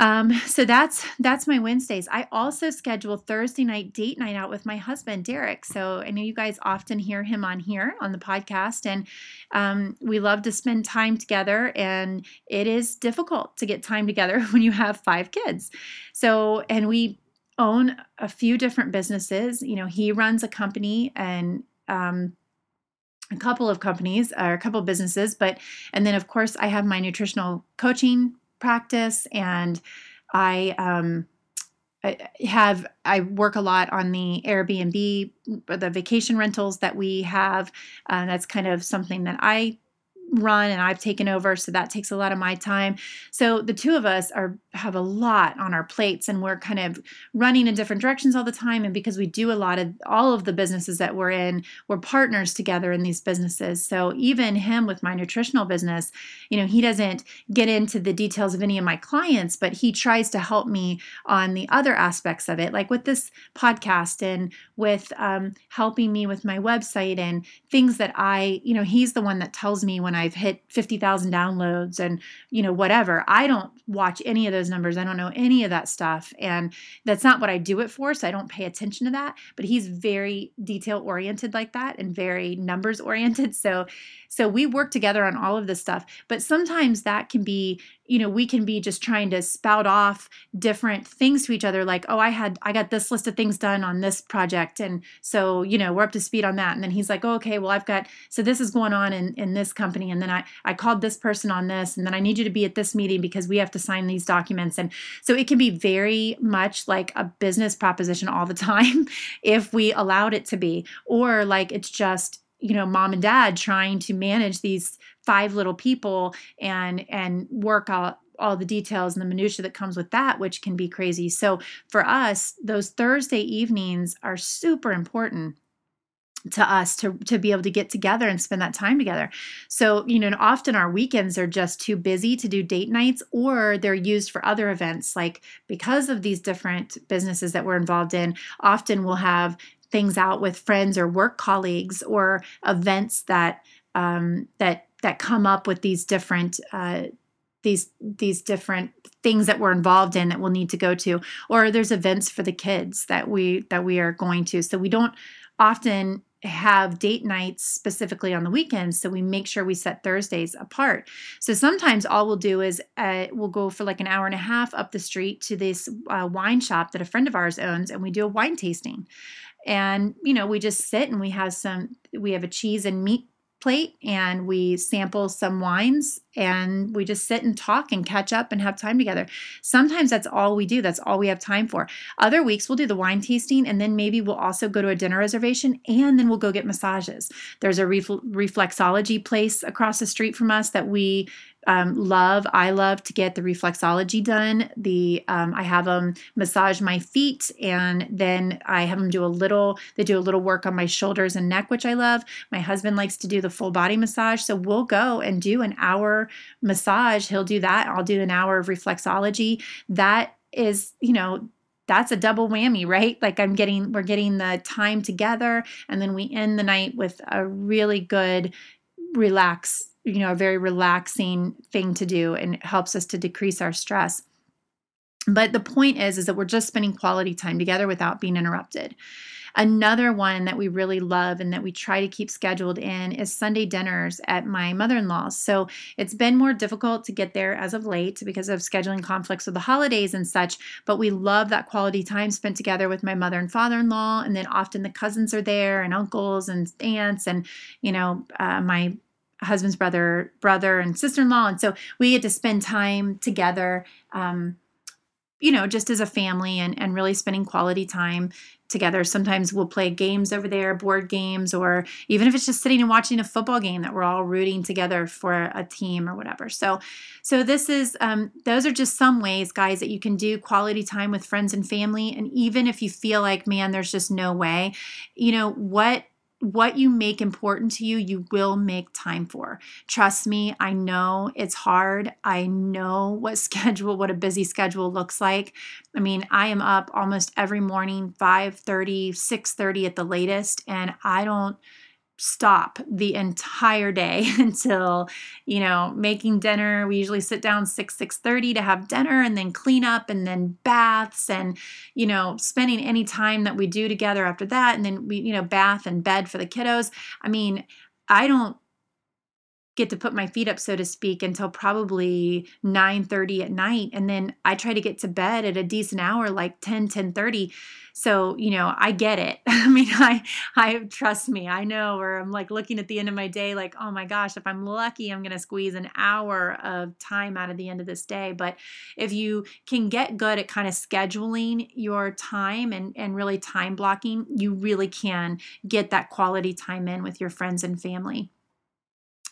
Um, so that's that's my Wednesdays. I also schedule Thursday night date night out with my husband Derek. So I know you guys often hear him on here on the podcast, and um, we love to spend time together. And it is difficult to get time together when you have five kids. So and we own a few different businesses. You know, he runs a company and um, a couple of companies or a couple of businesses, but and then of course I have my nutritional coaching practice and I um, I have I work a lot on the Airbnb, the vacation rentals that we have. Uh, that's kind of something that I run and I've taken over so that takes a lot of my time. So the two of us are have a lot on our plates and we're kind of running in different directions all the time and because we do a lot of all of the businesses that we're in, we're partners together in these businesses. So even him with my nutritional business, you know, he doesn't get into the details of any of my clients, but he tries to help me on the other aspects of it, like with this podcast and with um, helping me with my website and things that I, you know, he's the one that tells me when I I've hit 50,000 downloads and, you know, whatever. I don't watch any of those numbers. I don't know any of that stuff. And that's not what I do it for. So I don't pay attention to that. But he's very detail oriented like that and very numbers oriented. So, so we work together on all of this stuff. But sometimes that can be, you know we can be just trying to spout off different things to each other like oh i had i got this list of things done on this project and so you know we're up to speed on that. And then he's like oh, okay well i've got so this is going on in in this company and then i i called this person on this and then i need you to be at this meeting because we have to sign these documents. And so it can be very much like a business proposition all the time if we allowed it to be or like it's just you know mom and dad trying to manage these five little people and and work out all the details and the minutia that comes with that which can be crazy so for us those thursday evenings are super important to us to to be able to get together and spend that time together. So, you know, often our weekends are just too busy to do date nights or they're used for other events like because of these different businesses that we're involved in, often we'll have things out with friends or work colleagues or events that um, that that come up with these different uh, these these different things that we're involved in that we'll need to go to or there's events for the kids that we that we are going to. So we don't often have date nights specifically on the weekends so we make sure we set thursdays apart. So sometimes all we'll do is uh, we'll go for like an hour and a half up the street to this uh, wine shop that a friend of ours owns and we do a wine tasting. And you know we just sit and we have some we have a cheese and meat plate and we sample some wines and we just sit and talk and catch up and have time together. Sometimes that's all we do. That's all we have time for. Other weeks we'll do the wine tasting and then maybe we'll also go to a dinner reservation and then we'll go get massages. There's a reflexology place across the street from us that we um, love i love to get the reflexology done. The um, i have them massage my feet and then i have them do a little they do a little work on my shoulders and neck which i love. My husband likes to do the full body massage so we'll go and do an hour massage. He'll do that. I'll do an hour of reflexology. That is you know that's a double whammy, right? Like I'm getting, we're getting the time together, and then we end the night with a really good, relax you know a very relaxing thing to do and it helps us to decrease our stress. But the point is is that we're just spending quality time together without being interrupted. Another one that we really love and that we try to keep scheduled in is sunday dinners at my mother-in-law's. So it's been more difficult to get there as of late because of scheduling conflicts with the holidays and such but we love that quality time spent together with my mother and father-in-law and then often the cousins are there and uncles and aunts and you know uh, my husband's brother brother and sister-in-law. And so we get to spend time together um, you know just as a family and, and really spending quality time together. Sometimes we'll play games over there board games or even if it's just sitting and watching a football game that we're all rooting together for a team or whatever. So so this is um, those are just some ways guys that you can do quality time with friends and family. And even if you feel like man there's just no way you know what what you make important to you, you will make time for. Trust me, I know it's hard. I know what schedule, what a busy schedule looks like. I mean, I am up almost every morning, 5:30, 6:30 at the latest, and I don't stop the entire day until you know making dinner. We usually sit down 6 6.30 to have dinner and then clean up and then baths and you know spending any time that we do together after that. And then we you know bath and bed for the kiddos. I mean i don't get to put my feet up so to speak until probably 9 30 at night and then i try to get to bed at a decent hour like 10 10 30 so you know i get it. I mean i i trust me i know where i'm like looking at the end of my day like oh my gosh if i'm lucky i'm going to squeeze an hour of time out of the end of this day. But if you can get good at kind of scheduling your time and and really time blocking you really can get that quality time in with your friends and family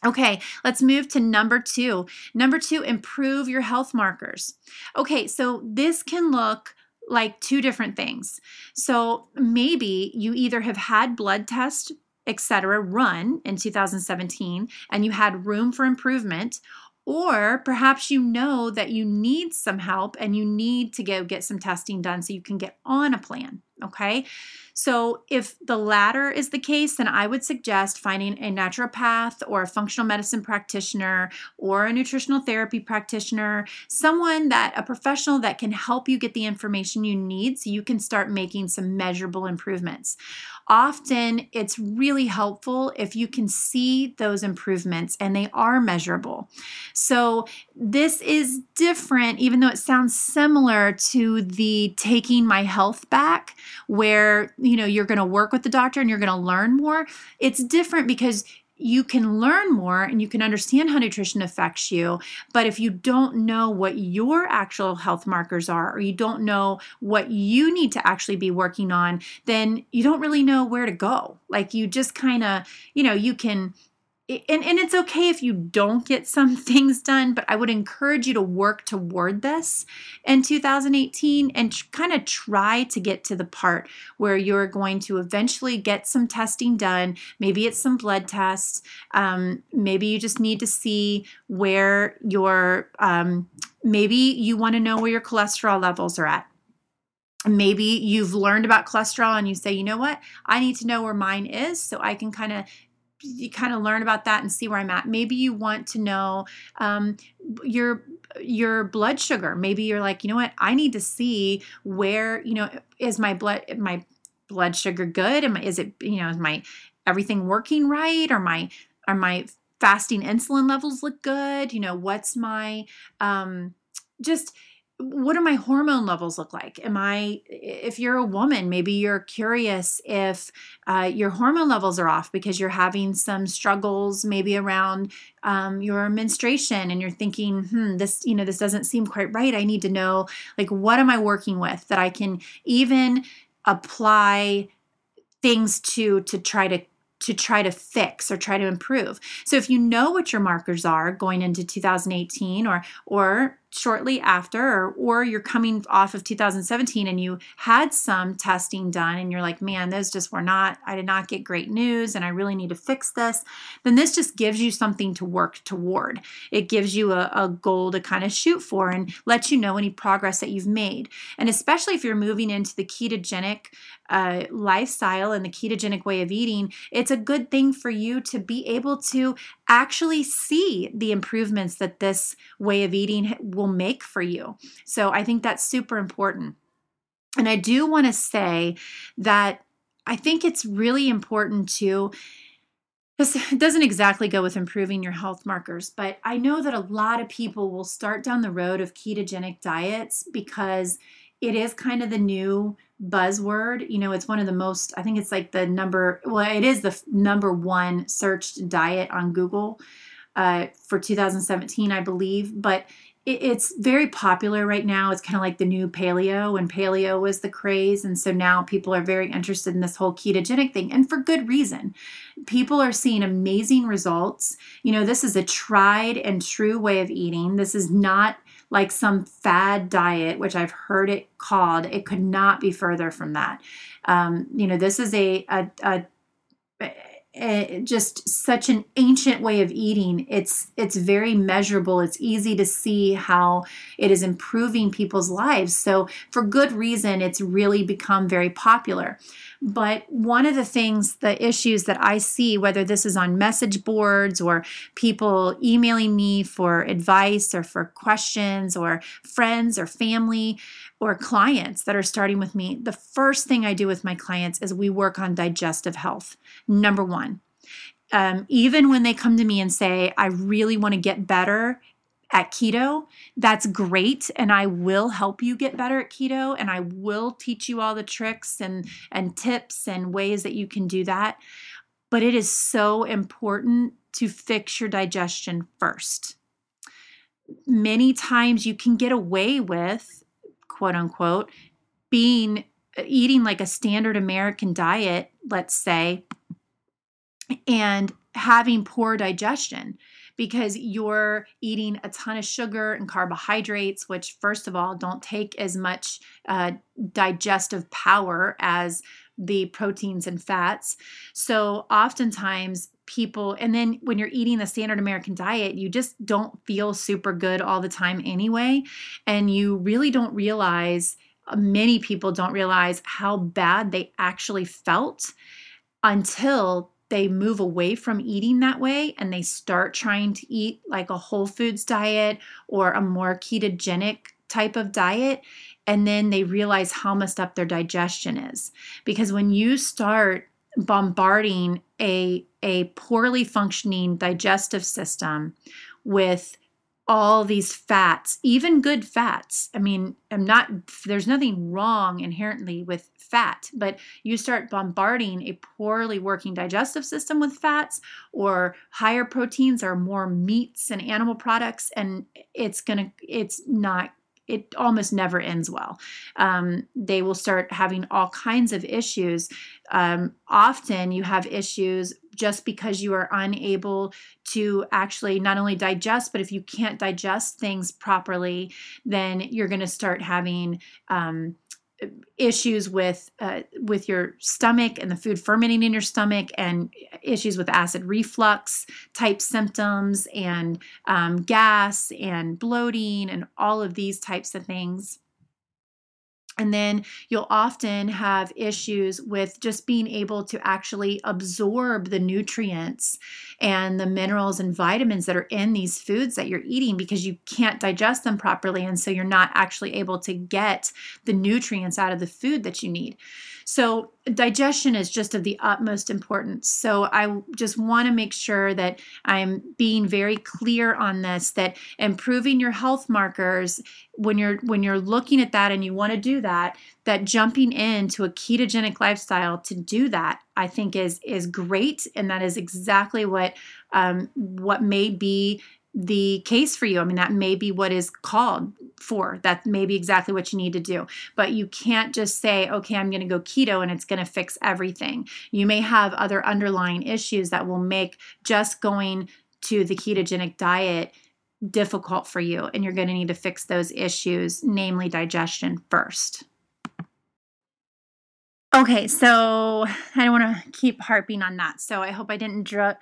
Okay, let's move to number two. Number two, improve your health markers. Okay, so this can look like two different things. So maybe you either have had blood tests, etc., run in 2017 and you had room for improvement, or perhaps you know that you need some help and you need to go get some testing done so you can get on a plan. Okay. So, if the latter is the case, then I would suggest finding a naturopath or a functional medicine practitioner or a nutritional therapy practitioner, someone that a professional that can help you get the information you need so you can start making some measurable improvements often it's really helpful if you can see those improvements and they are measurable. So, this is different, even though it sounds similar to the taking my health back, where you know you're going to work with the doctor and you're going to learn more. It's different because you can learn more and you can understand how nutrition affects you. But if you don't know what your actual health markers are, or you don't know what you need to actually be working on, then you don't really know where to go. Like you just kind of, you know, you can and, and it's okay if you don't get some things done, but I would encourage you to work toward this in 2018 and tr- kind of try to get to the part where you're going to eventually get some testing done. Maybe it's some blood tests. Um, maybe you just need to see where your, um, maybe you want to know where your cholesterol levels are at maybe you've learned about cholesterol and you say you know what i need to know where mine is so i can kind of you kind of learn about that and see where I'm at. Maybe you want to know um, your your blood sugar. Maybe you're like, you know what? I need to see where you know is my blood my blood sugar good? Am I, is it you know is my everything working right? Or my are my fasting insulin levels look good? You know what's my um, just what do my hormone levels look like am i if you're a woman maybe you're curious if uh, your hormone levels are off because you're having some struggles maybe around um, your menstruation and you're thinking hmm this you know this doesn't seem quite right i need to know like what am i working with that i can even apply things to to try to to try to fix or try to improve. So if you know what your markers are going into 2018 or or shortly after or, or you're coming off of 2017 and you had some testing done and you're like man those just were not i did not get great news and i really need to fix this then this just gives you something to work toward. It gives you a, a goal to kind of shoot for and let you know any progress that you've made. And especially if you're moving into the ketogenic uh, lifestyle and the ketogenic way of eating it's a good thing for you to be able to actually see the improvements that this way of eating will make for you. So I think that's super important. And I do want to say that I think it's really important to this doesn't exactly go with improving your health markers, but I know that a lot of people will start down the road of ketogenic diets because it is kind of the new buzzword. You know, it's one of the most, I think it's like the number, well, it is the number one searched diet on Google uh, for 2017, I believe. But it, it's very popular right now. It's kind of like the new paleo, and paleo was the craze. And so now people are very interested in this whole ketogenic thing, and for good reason. People are seeing amazing results. You know, this is a tried and true way of eating. This is not like some fad diet, which I've heard it called. It could not be further from that. Um, you know, this is a, a, a Eh, just such an ancient way of eating. It's it's very measurable. It's easy to see how it is improving people's lives. So for good reason it's really become very popular. But one of the things, the issues that I see, whether this is on message boards or people emailing me for advice or for questions or friends or family or clients that are starting with me, the first thing I do with my clients is we work on digestive health. Number one. Um, even when they come to me and say, I really want to get better at keto, that's great. And I will help you get better at keto and I will teach you all the tricks and, and tips and ways that you can do that. But it is so important to fix your digestion first. Many times you can get away with, quote unquote, being eating like a standard American diet, let's say, and having poor digestion because you're eating a ton of sugar and carbohydrates, which, first of all, don't take as much uh, digestive power as the proteins and fats. So, oftentimes, people, and then when you're eating the standard American diet, you just don't feel super good all the time anyway. And you really don't realize uh, many people don't realize how bad they actually felt until they move away from eating that way and they start trying to eat like a whole foods diet or a more ketogenic type of diet and then they realize how messed up their digestion is because when you start bombarding a a poorly functioning digestive system with all these fats, even good fats. I mean, I'm not, there's nothing wrong inherently with fat, but you start bombarding a poorly working digestive system with fats or higher proteins or more meats and animal products, and it's gonna, it's not it almost never ends well. Um, they will start having all kinds of issues. Um, often you have issues just because you are unable to actually not only digest, but if you can't digest things properly, then you're going to start having um, issues with uh, with your stomach and the food fermenting in your stomach and issues with acid reflux type symptoms and um, gas and bloating and all of these types of things and then you'll often have issues with just being able to actually absorb the nutrients and the minerals and vitamins that are in these foods that you're eating because you can't digest them properly. And so you're not actually able to get the nutrients out of the food that you need. So, digestion is just of the utmost importance. So, I just want to make sure that I'm being very clear on this that improving your health markers when you're when you're looking at that and you want to do that, that jumping into a ketogenic lifestyle to do that, I think is is great and that is exactly what um, what may be the case for you. I mean, that may be what is called for. That may be exactly what you need to do. But you can't just say, okay, I'm going to go keto and it's going to fix everything. You may have other underlying issues that will make just going to the ketogenic diet difficult for you. And you're going to need to fix those issues, namely digestion, first. Okay, so I don't want to keep harping on that. So I hope I didn't draw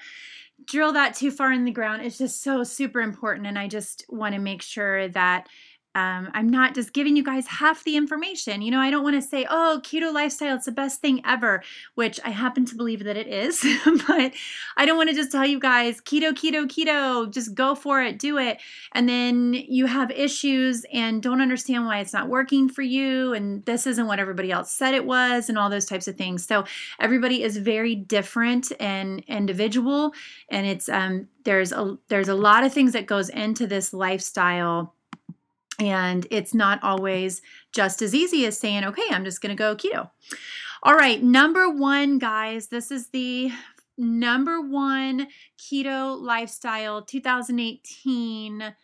drill that too far in the ground. It's just so super important. And I just want to make sure that um, I'm not just giving you guys half the information. You know, I don't want to say, oh, keto lifestyle, it's the best thing ever, which I happen to believe that it is. but I don't want to just tell you guys, keto, keto, keto, just go for it, do it. And then you have issues and don't understand why it's not working for you. And this isn't what everybody else said it was, and all those types of things. So everybody is very different and individual. And it's, um, there's a there's a lot of things that goes into this lifestyle and it's not always just as easy as saying, okay, I'm just going to go keto. All right, number one, guys, this is the number one keto lifestyle 2018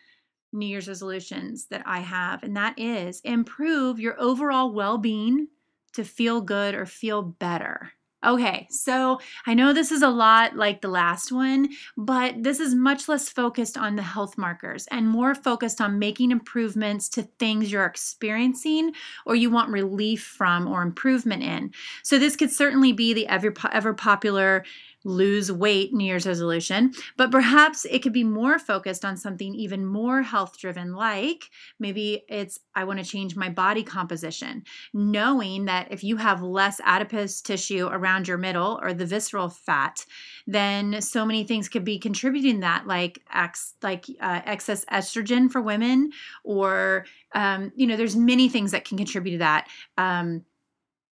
New Year's resolutions that I have, and that is improve your overall well being to feel good or feel better. Okay, so I know this is a lot like the last one, but this is much less focused on the health markers and more focused on making improvements to things you're experiencing or you want relief from or improvement in. So, this could certainly be the ever, ever popular lose weight New Year's resolution, but perhaps it could be more focused on something even more health driven, like maybe it's I want to change my body composition, knowing that if you have less adipose tissue around your middle or the visceral fat, then so many things could be contributing that, like ex, like uh, excess estrogen for women, or um, you know, there's many things that can contribute to that. Um,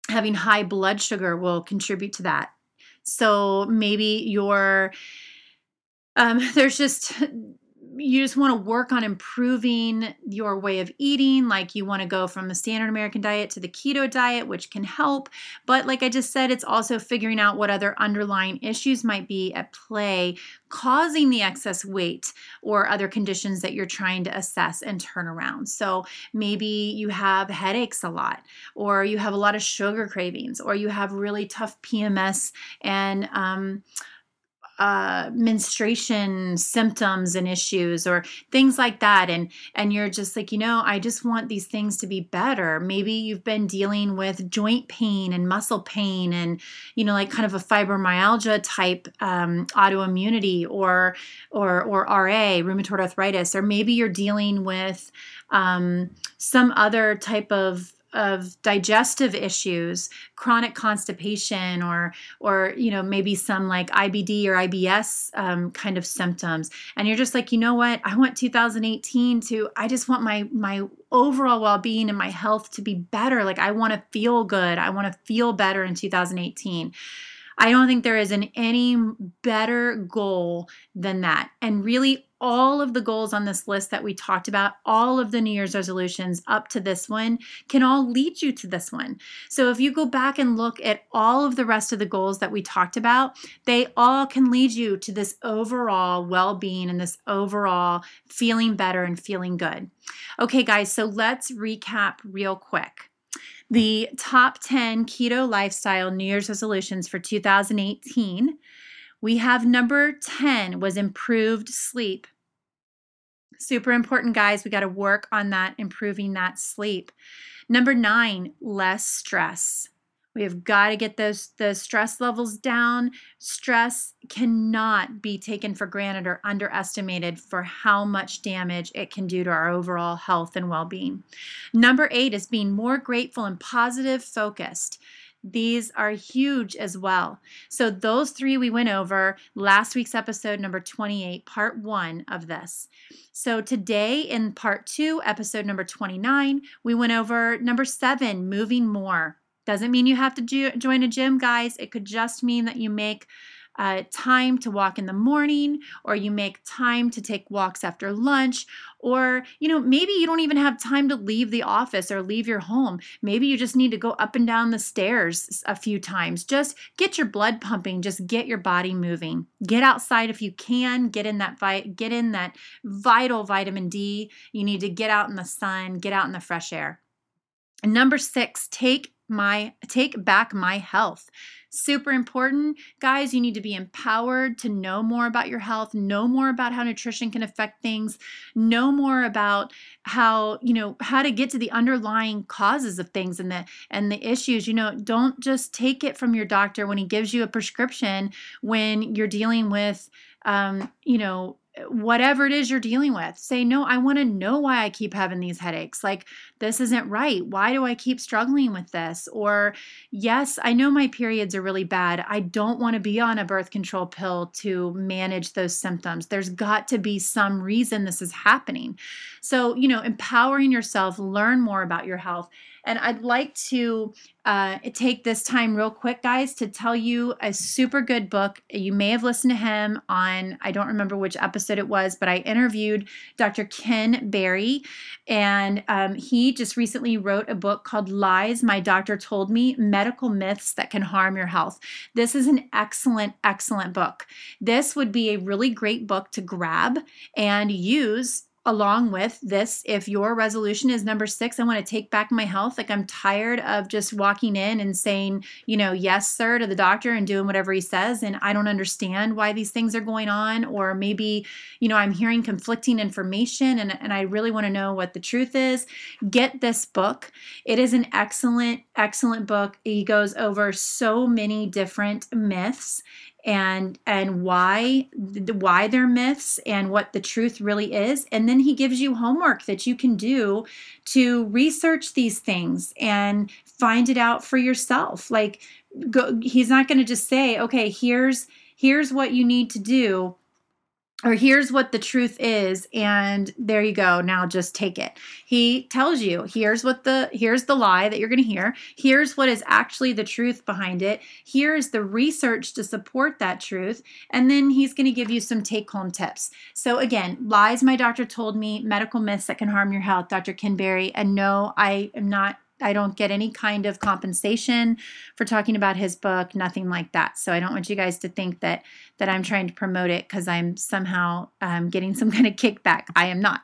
having high blood sugar will contribute to that so maybe you're um, there's just you just want to work on improving your way of eating. Like you want to go from the standard American diet to the keto diet, which can help. But like I just said, it's also figuring out what other underlying issues might be at play causing the excess weight or other conditions that you're trying to assess and turn around. So maybe you have headaches a lot, or you have a lot of sugar cravings, or you have really tough PMS and, um, uh, menstruation symptoms and issues or things like that. And and you're just like you know i just want these things to be better. Maybe you've been dealing with joint pain and muscle pain and you know like kind of a fibromyalgia type um, autoimmunity or or or ra rheumatoid arthritis. Or maybe you're dealing with um, some other type of of digestive issues, chronic constipation, or or you know maybe some like IBD or IBS um, kind of symptoms, and you're just like, you know what? I want 2018 to. I just want my my overall well-being and my health to be better. Like I want to feel good. I want to feel better in 2018. I don't think there is an any better goal than that. And really, all of the goals on this list that we talked about, all of the New Year's resolutions up to this one, can all lead you to this one. So if you go back and look at all of the rest of the goals that we talked about, they all can lead you to this overall well being and this overall feeling better and feeling good. Okay, guys, so let's recap real quick the top 10 keto lifestyle New Year's resolutions for 2018. We have number 10 was improved sleep. Super important, guys. We got to work on that, improving that sleep. Number nine, less stress. We have got to get those the stress levels down. Stress cannot be taken for granted or underestimated for how much damage it can do to our overall health and well-being. Number 8 is being more grateful and positive focused. These are huge as well. So, those three we went over last week's episode, number 28, part one of this. So, today in part two, episode number 29, we went over number seven, moving more. Doesn't mean you have to jo- join a gym, guys. It could just mean that you make uh, time to walk in the morning, or you make time to take walks after lunch, or you know maybe you don't even have time to leave the office or leave your home. Maybe you just need to go up and down the stairs a few times. Just get your blood pumping. Just get your body moving. Get outside if you can. Get in that vi- get in that vital vitamin D. You need to get out in the sun. Get out in the fresh air. And number six, take my take back my health super important. Guys you need to be empowered to know more about your health know more about how nutrition can affect things know more about how you know how to get to the underlying causes of things and the and the issues. You know don't just take it from your doctor when he gives you a prescription when you're dealing with um, you know whatever it is you're dealing with. Say, no, I want to know why I keep having these headaches. Like, this isn't right. Why do I keep struggling with this? Or, yes, I know my periods are really bad. I don't want to be on a birth control pill to manage those symptoms. There's got to be some reason this is happening. So, you know, empowering yourself, learn more about your health. And I'd like to uh, take this time real quick, guys, to tell you a super good book. You may have listened to him on, I don't remember which episode it was, but I interviewed Dr. Ken Berry, and um, he just recently wrote a book called Lies My Doctor Told Me Medical Myths That Can Harm Your Health. This is an excellent, excellent book. This would be a really great book to grab and use along with this if your resolution is number six i want to take back my health like i'm tired of just walking in and saying you know yes sir to the doctor and doing whatever he says and i don't understand why these things are going on or maybe you know i'm hearing conflicting information and, and i really want to know what the truth is. Get this book. It is an excellent excellent book. He goes over so many different myths and and why why they're myths and what the truth really is. And then he gives you homework that you can do to research these things and find it out for yourself. Like go, he's not going to just say okay here's here's what you need to do or here's what the truth is and there you go. Now just take it. He tells you here's what the here's the lie that you're going to hear. Here's what is actually the truth behind it. Here's the research to support that truth and then he's going to give you some take home tips. So again lies my doctor told me medical myths that can harm your health dr ken berry and no i am not I don't get any kind of compensation for talking about his book, nothing like that. So I don't want you guys to think that that I'm trying to promote it because I'm somehow um, getting some kind of kickback. I am not.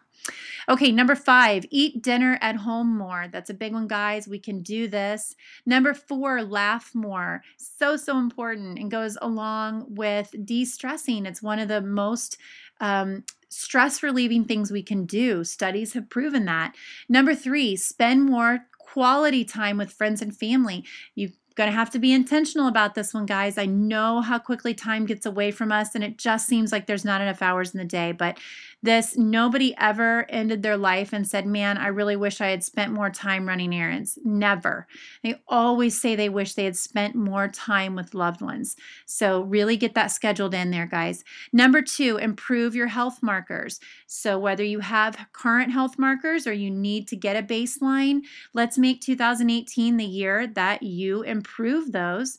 Okay, number five, eat dinner at home more. That's a big one, guys. We can do this. Number four, laugh more. So, so important and goes along with de stressing. It's one of the most um, stress relieving things we can do. Studies have proven that. Number three, spend more quality time with friends and family. You Going to have to be intentional about this one, guys. I know how quickly time gets away from us, and it just seems like there's not enough hours in the day. But this, nobody ever ended their life and said, Man, I really wish I had spent more time running errands. Never. They always say they wish they had spent more time with loved ones. So, really get that scheduled in there, guys. Number two, improve your health markers. So, whether you have current health markers or you need to get a baseline, let's make 2018 the year that you improve those.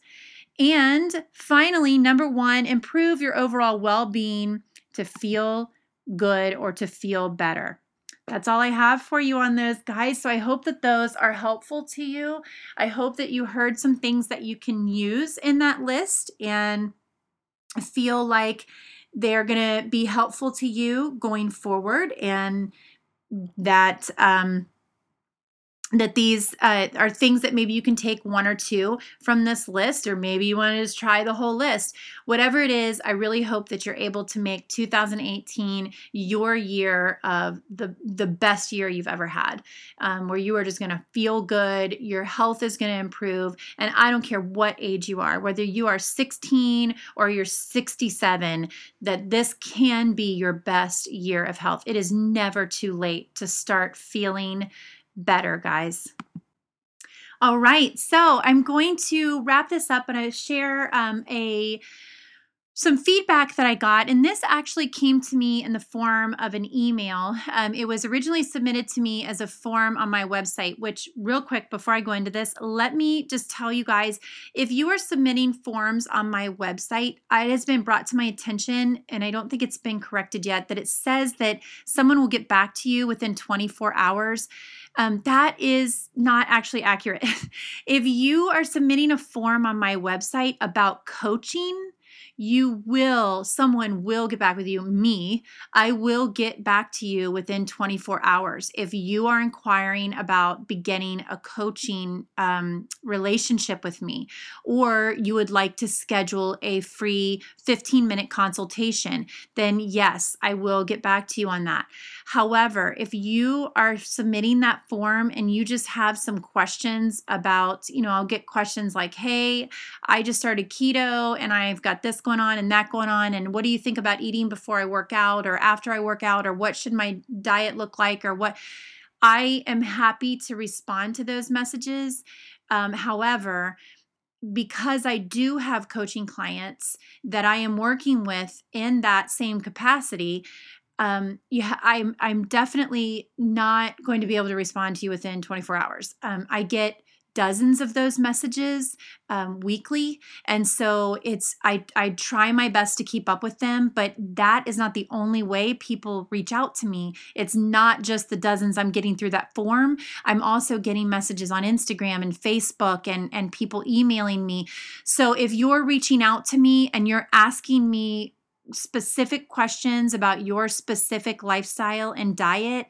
And finally, number one, improve your overall well being to feel good or to feel better. That's all I have for you on those, guys. So I hope that those are helpful to you. I hope that you heard some things that you can use in that list and feel like they're going to be helpful to you going forward and that um, that these uh, are things that maybe you can take one or two from this list, or maybe you want to just try the whole list. Whatever it is, I really hope that you're able to make 2018 your year of the the best year you've ever had, um, where you are just going to feel good, your health is going to improve, and I don't care what age you are, whether you are 16 or you're 67, that this can be your best year of health. It is never too late to start feeling better, guys. All right, so I'm going to wrap this up and I share um, a some feedback that I got, and this actually came to me in the form of an email. Um, it was originally submitted to me as a form on my website, which, real quick, before I go into this, let me just tell you guys if you are submitting forms on my website, it has been brought to my attention, and I don't think it's been corrected yet, that it says that someone will get back to you within 24 hours. Um, that is not actually accurate. if you are submitting a form on my website about coaching, you will, someone will get back with you. Me, I will get back to you within 24 hours. If you are inquiring about beginning a coaching um, relationship with me, or you would like to schedule a free 15 minute consultation, then yes, I will get back to you on that. However, if you are submitting that form and you just have some questions about, you know, I'll get questions like, hey, I just started keto and I've got this going on and that going on and what do you think about eating before I work out or after I work out or what should my diet look like or what I am happy to respond to those messages. Um, however, because I do have coaching clients that I am working with in that same capacity, um, yeah, I'm I'm definitely not going to be able to respond to you within 24 hours. Um, I get dozens of those messages um, weekly. And so it's I, I try my best to keep up with them but that is not the only way people reach out to me. It's not just the dozens i'm getting through that form. I'm also getting messages on instagram and facebook and and people emailing me. So if you're reaching out to me and you're asking me specific questions about your specific lifestyle and diet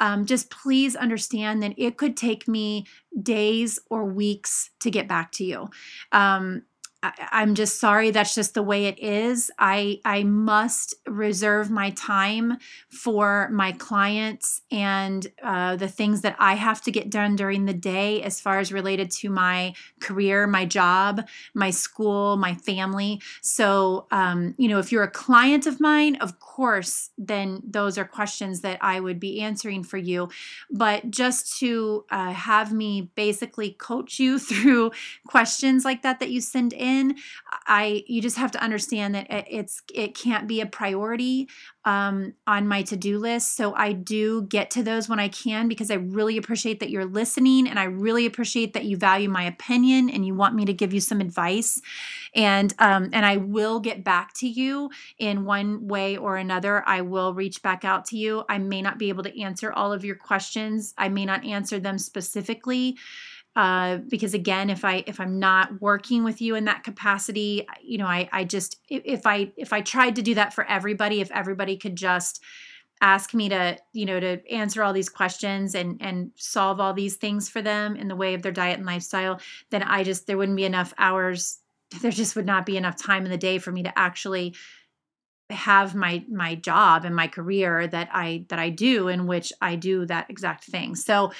um, just please understand that it could take me days or weeks to get back to you. Um, I, am just sorry that's just the way it is. I I must reserve my time for my clients and uh, the things that I have to get done during the day, as far as related to my career, my job, my school, my family. So, um, you know, if you're a client of mine, of course, then those are questions that I would be answering for you. But just to uh, have me basically coach you through questions like that that you send in in i you just have to understand that it's it can't be a priority um, on my to-do list. So i do get to those when i can because i really appreciate that you're listening and i really appreciate that you value my opinion and you want me to give you some advice. And um, and i will get back to you in one way or another. I will reach back out to you. I may not be able to answer all of your questions. I may not answer them specifically uh, because again if i if i'm not working with you in that capacity you know i i just if i if i tried to do that for everybody if everybody could just ask me to you know to answer all these questions and and solve all these things for them in the way of their diet and lifestyle then i just there wouldn't be enough hours there just would not be enough time in the day for me to actually have my my job and my career that I that I do in which I do that exact thing. So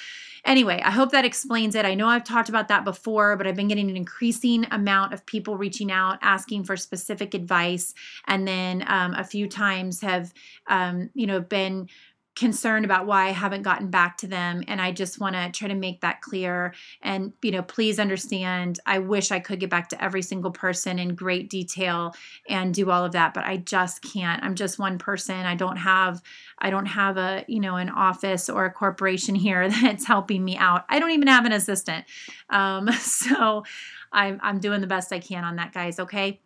anyway, I hope that explains it. I know I've talked about that before, but I've been getting an increasing amount of people reaching out asking for specific advice and then um, a few times have um, you know been concerned about why I haven't gotten back to them and I just want to try to make that clear. And you know please understand I wish I could get back to every single person in great detail and do all of that but I just can't. I'm just one person. I don't have I don't have a you know an office or a corporation here that's helping me out. I don't even have an assistant. Um, so I'm I'm doing the best I can on that guys okay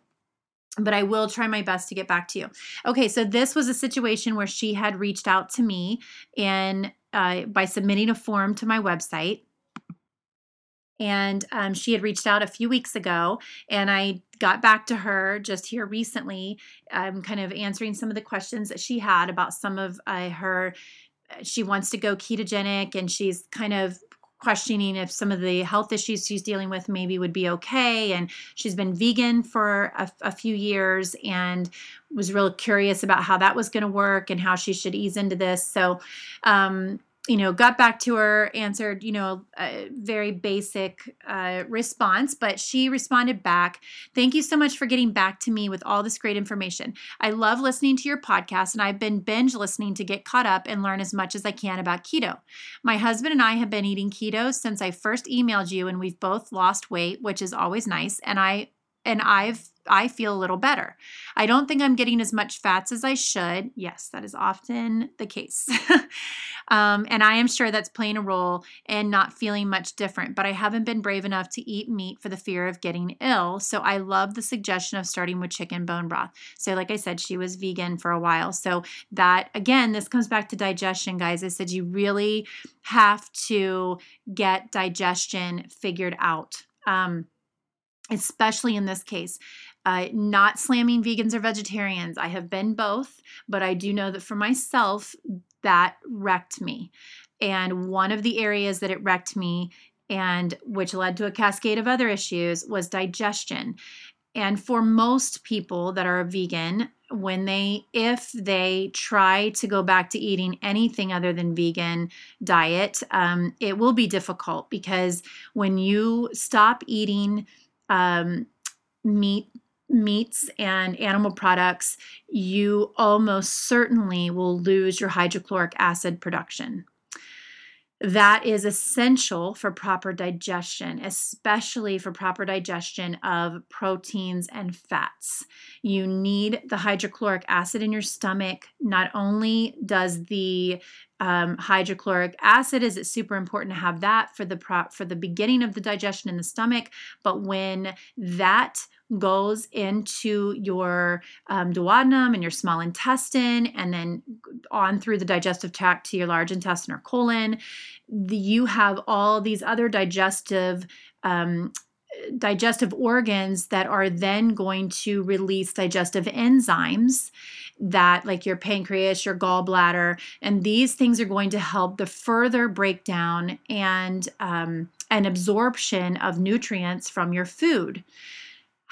but I will try my best to get back to you. Okay, so this was a situation where she had reached out to me and uh, by submitting a form to my website. And um, she had reached out a few weeks ago, and I got back to her just here recently, um, kind of answering some of the questions that she had about some of uh, her. She wants to go ketogenic, and she's kind of questioning if some of the health issues she's dealing with maybe would be okay. And she's been vegan for a, a few years and was real curious about how that was going to work and how she should ease into this. So, um, you know, got back to her, answered, you know, a very basic uh, response, but she responded back. Thank you so much for getting back to me with all this great information. I love listening to your podcast, and I've been binge listening to get caught up and learn as much as I can about keto. My husband and I have been eating keto since I first emailed you, and we've both lost weight, which is always nice. And I and I've I feel a little better. I don't think I'm getting as much fats as I should. Yes, that is often the case. um, and I am sure that's playing a role in not feeling much different, but I haven't been brave enough to eat meat for the fear of getting ill. So I love the suggestion of starting with chicken bone broth. So, like I said, she was vegan for a while. So, that again, this comes back to digestion, guys. I said you really have to get digestion figured out. Um, especially in this case. Uh, not slamming vegans or vegetarians. I have been both, but I do know that for myself, that wrecked me. And one of the areas that it wrecked me, and which led to a cascade of other issues, was digestion. And for most people that are vegan, when they, if they try to go back to eating anything other than vegan diet, um, it will be difficult because when you stop eating um, meat meats and animal products, you almost certainly will lose your hydrochloric acid production. That is essential for proper digestion, especially for proper digestion of proteins and fats. You need the hydrochloric acid in your stomach. Not only does the um, hydrochloric acid is it super important to have that for the prop for the beginning of the digestion in the stomach? But when that goes into your um, duodenum and your small intestine and then on through the digestive tract to your large intestine or colon the, you have all these other digestive um, digestive organs that are then going to release digestive enzymes that like your pancreas your gallbladder and these things are going to help the further breakdown and um, an absorption of nutrients from your food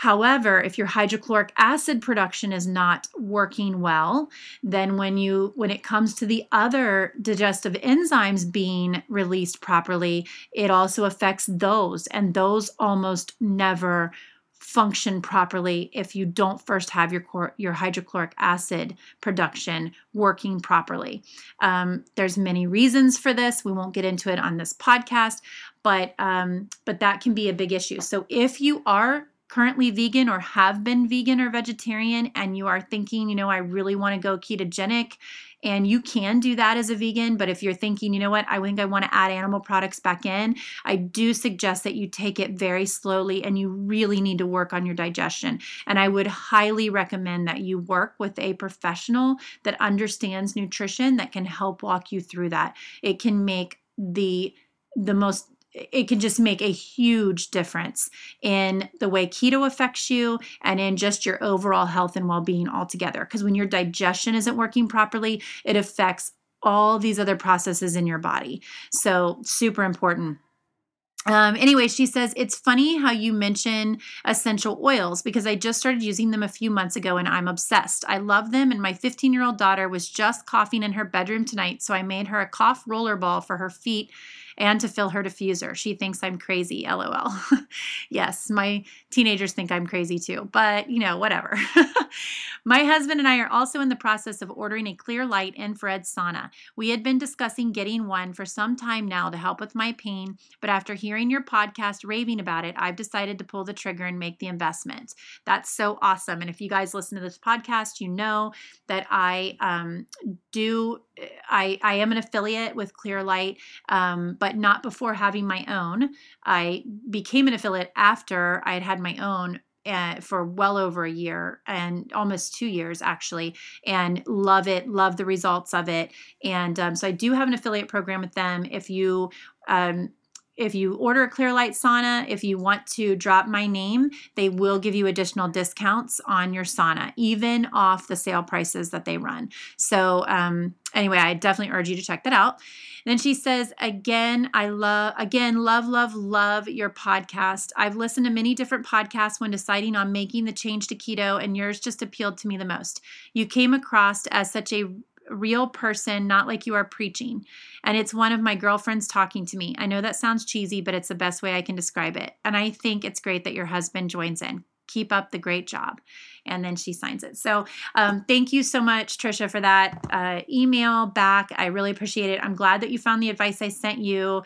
However, if your hydrochloric acid production is not working well, then when you when it comes to the other digestive enzymes being released properly, it also affects those and those almost never function properly if you don't first have your your hydrochloric acid production working properly. Um, there's many reasons for this. We won't get into it on this podcast, but um, but that can be a big issue. So if you are currently vegan or have been vegan or vegetarian and you are thinking, you know, I really want to go ketogenic, and you can do that as a vegan. But if you're thinking, you know what, I think I want to add animal products back in, I do suggest that you take it very slowly and you really need to work on your digestion. And I would highly recommend that you work with a professional that understands nutrition that can help walk you through that. It can make the the most it can just make a huge difference in the way keto affects you and in just your overall health and well-being altogether. Because when your digestion isn't working properly it affects all these other processes in your body. So super important. Um, anyway, she says, It's funny how you mention essential oils because I just started using them a few months ago and I'm obsessed. I love them, and my 15 year old daughter was just coughing in her bedroom tonight, so I made her a cough roller ball for her feet and to fill her diffuser. She thinks I'm crazy, lol. yes, my teenagers think I'm crazy too, but you know, whatever. my husband and I are also in the process of ordering a Clearlight infrared sauna. We had been discussing getting one for some time now to help with my pain, but after hearing your podcast raving about it, I've decided to pull the trigger and make the investment. That's so awesome. And if you guys listen to this podcast, you know that I um, do I, I am an affiliate with Clearlight, um, but not before having my own. I became an affiliate after I had had my own uh, for well over a year and almost two years actually and love it love the results of it and um, so i do have an affiliate program with them if you um, if you order a Clearlight sauna, if you want to drop my name, they will give you additional discounts on your sauna, even off the sale prices that they run. So, um, anyway, I definitely urge you to check that out. then she says, again, I love, again, love, love, love your podcast. I've listened to many different podcasts when deciding on making the change to keto, and yours just appealed to me the most. You came across as such a real person, not like you are preaching. And it's one of my girlfriends talking to me. I know that sounds cheesy, but it's the best way I can describe it. And I think it's great that your husband joins in. Keep up the great job and then she signs it. So um, thank you so much, Trisha, for that uh, email back. I really appreciate it. I'm glad that you found the advice I sent you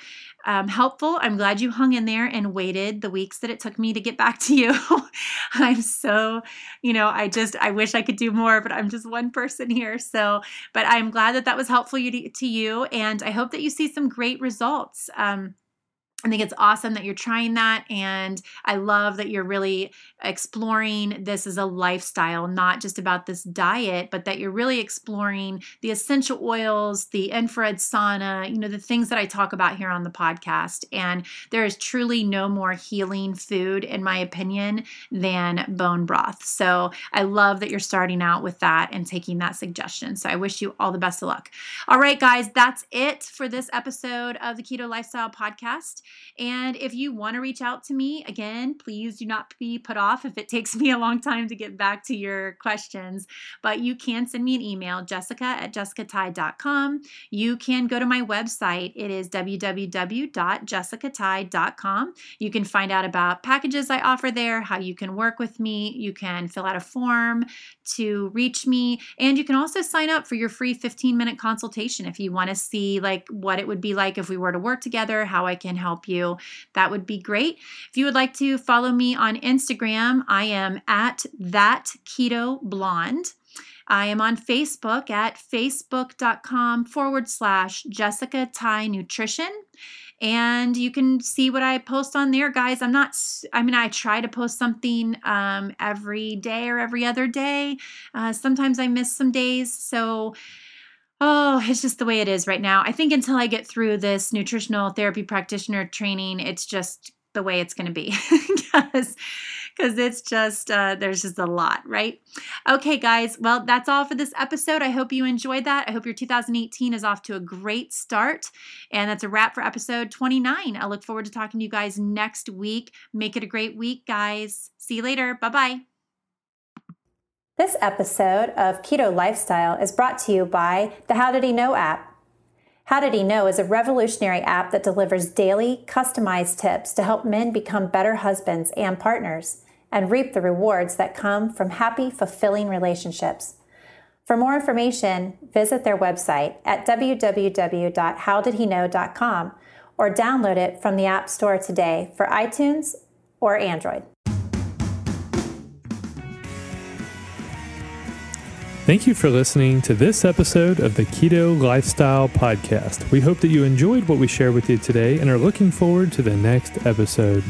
um, helpful. I'm glad you hung in there and waited the weeks that it took me to get back to you. I'm so, you know, I just, I wish I could do more, but I'm just one person here. So, but I'm glad that that was helpful to, to you. And I hope that you see some great results. Um, I think it's awesome that you're trying that. And I love that you're really exploring this as a lifestyle, not just about this diet, but that you're really exploring the essential oils, the infrared sauna, you know, the things that I talk about here on the podcast. And there is truly no more healing food, in my opinion, than bone broth. So I love that you're starting out with that and taking that suggestion. So I wish you all the best of luck. All right, guys, that's it for this episode of the Keto Lifestyle Podcast. And if you want to reach out to me, again, please do not be put off if it takes me a long time to get back to your questions. But you can send me an email, jessica at jessicatai.com. You can go to my website. It is www.jessicatai.com. You can find out about packages I offer there, how you can work with me. You can fill out a form to reach me. And you can also sign up for your free 15 minute consultation if you want to see like what it would be like if we were to work together, how I can help you. That would be great. If you would like to follow me on Instagram, I am at that keto blonde. I am on Facebook at facebook.com forward slash Jessica Tai Nutrition and you can see what I post on there, guys. I'm not, I mean, I try to post something um, every day or every other day. Uh, sometimes I miss some days. So, oh, it's just the way it is right now. I think until I get through this nutritional therapy practitioner training, it's just the way it's going to be. Because because it's just uh, there's just a lot right? Okay guys well that's all for this episode. I hope you enjoyed that. I hope your 2018 is off to a great start. And that's a wrap for episode 29 i look forward to talking to you guys next week. Make it a great week guys. See you later. Bye bye this episode of keto lifestyle is brought to you by the how did he know app how Did He Know is a revolutionary app that delivers daily, customized tips to help men become better husbands and partners and reap the rewards that come from happy, fulfilling relationships. For more information, visit their website at www.howdidheknow.com or download it from the App Store today for iTunes or Android. Thank you for listening to this episode of the Keto Lifestyle Podcast. We hope that you enjoyed what we shared with you today and are looking forward to the next episode.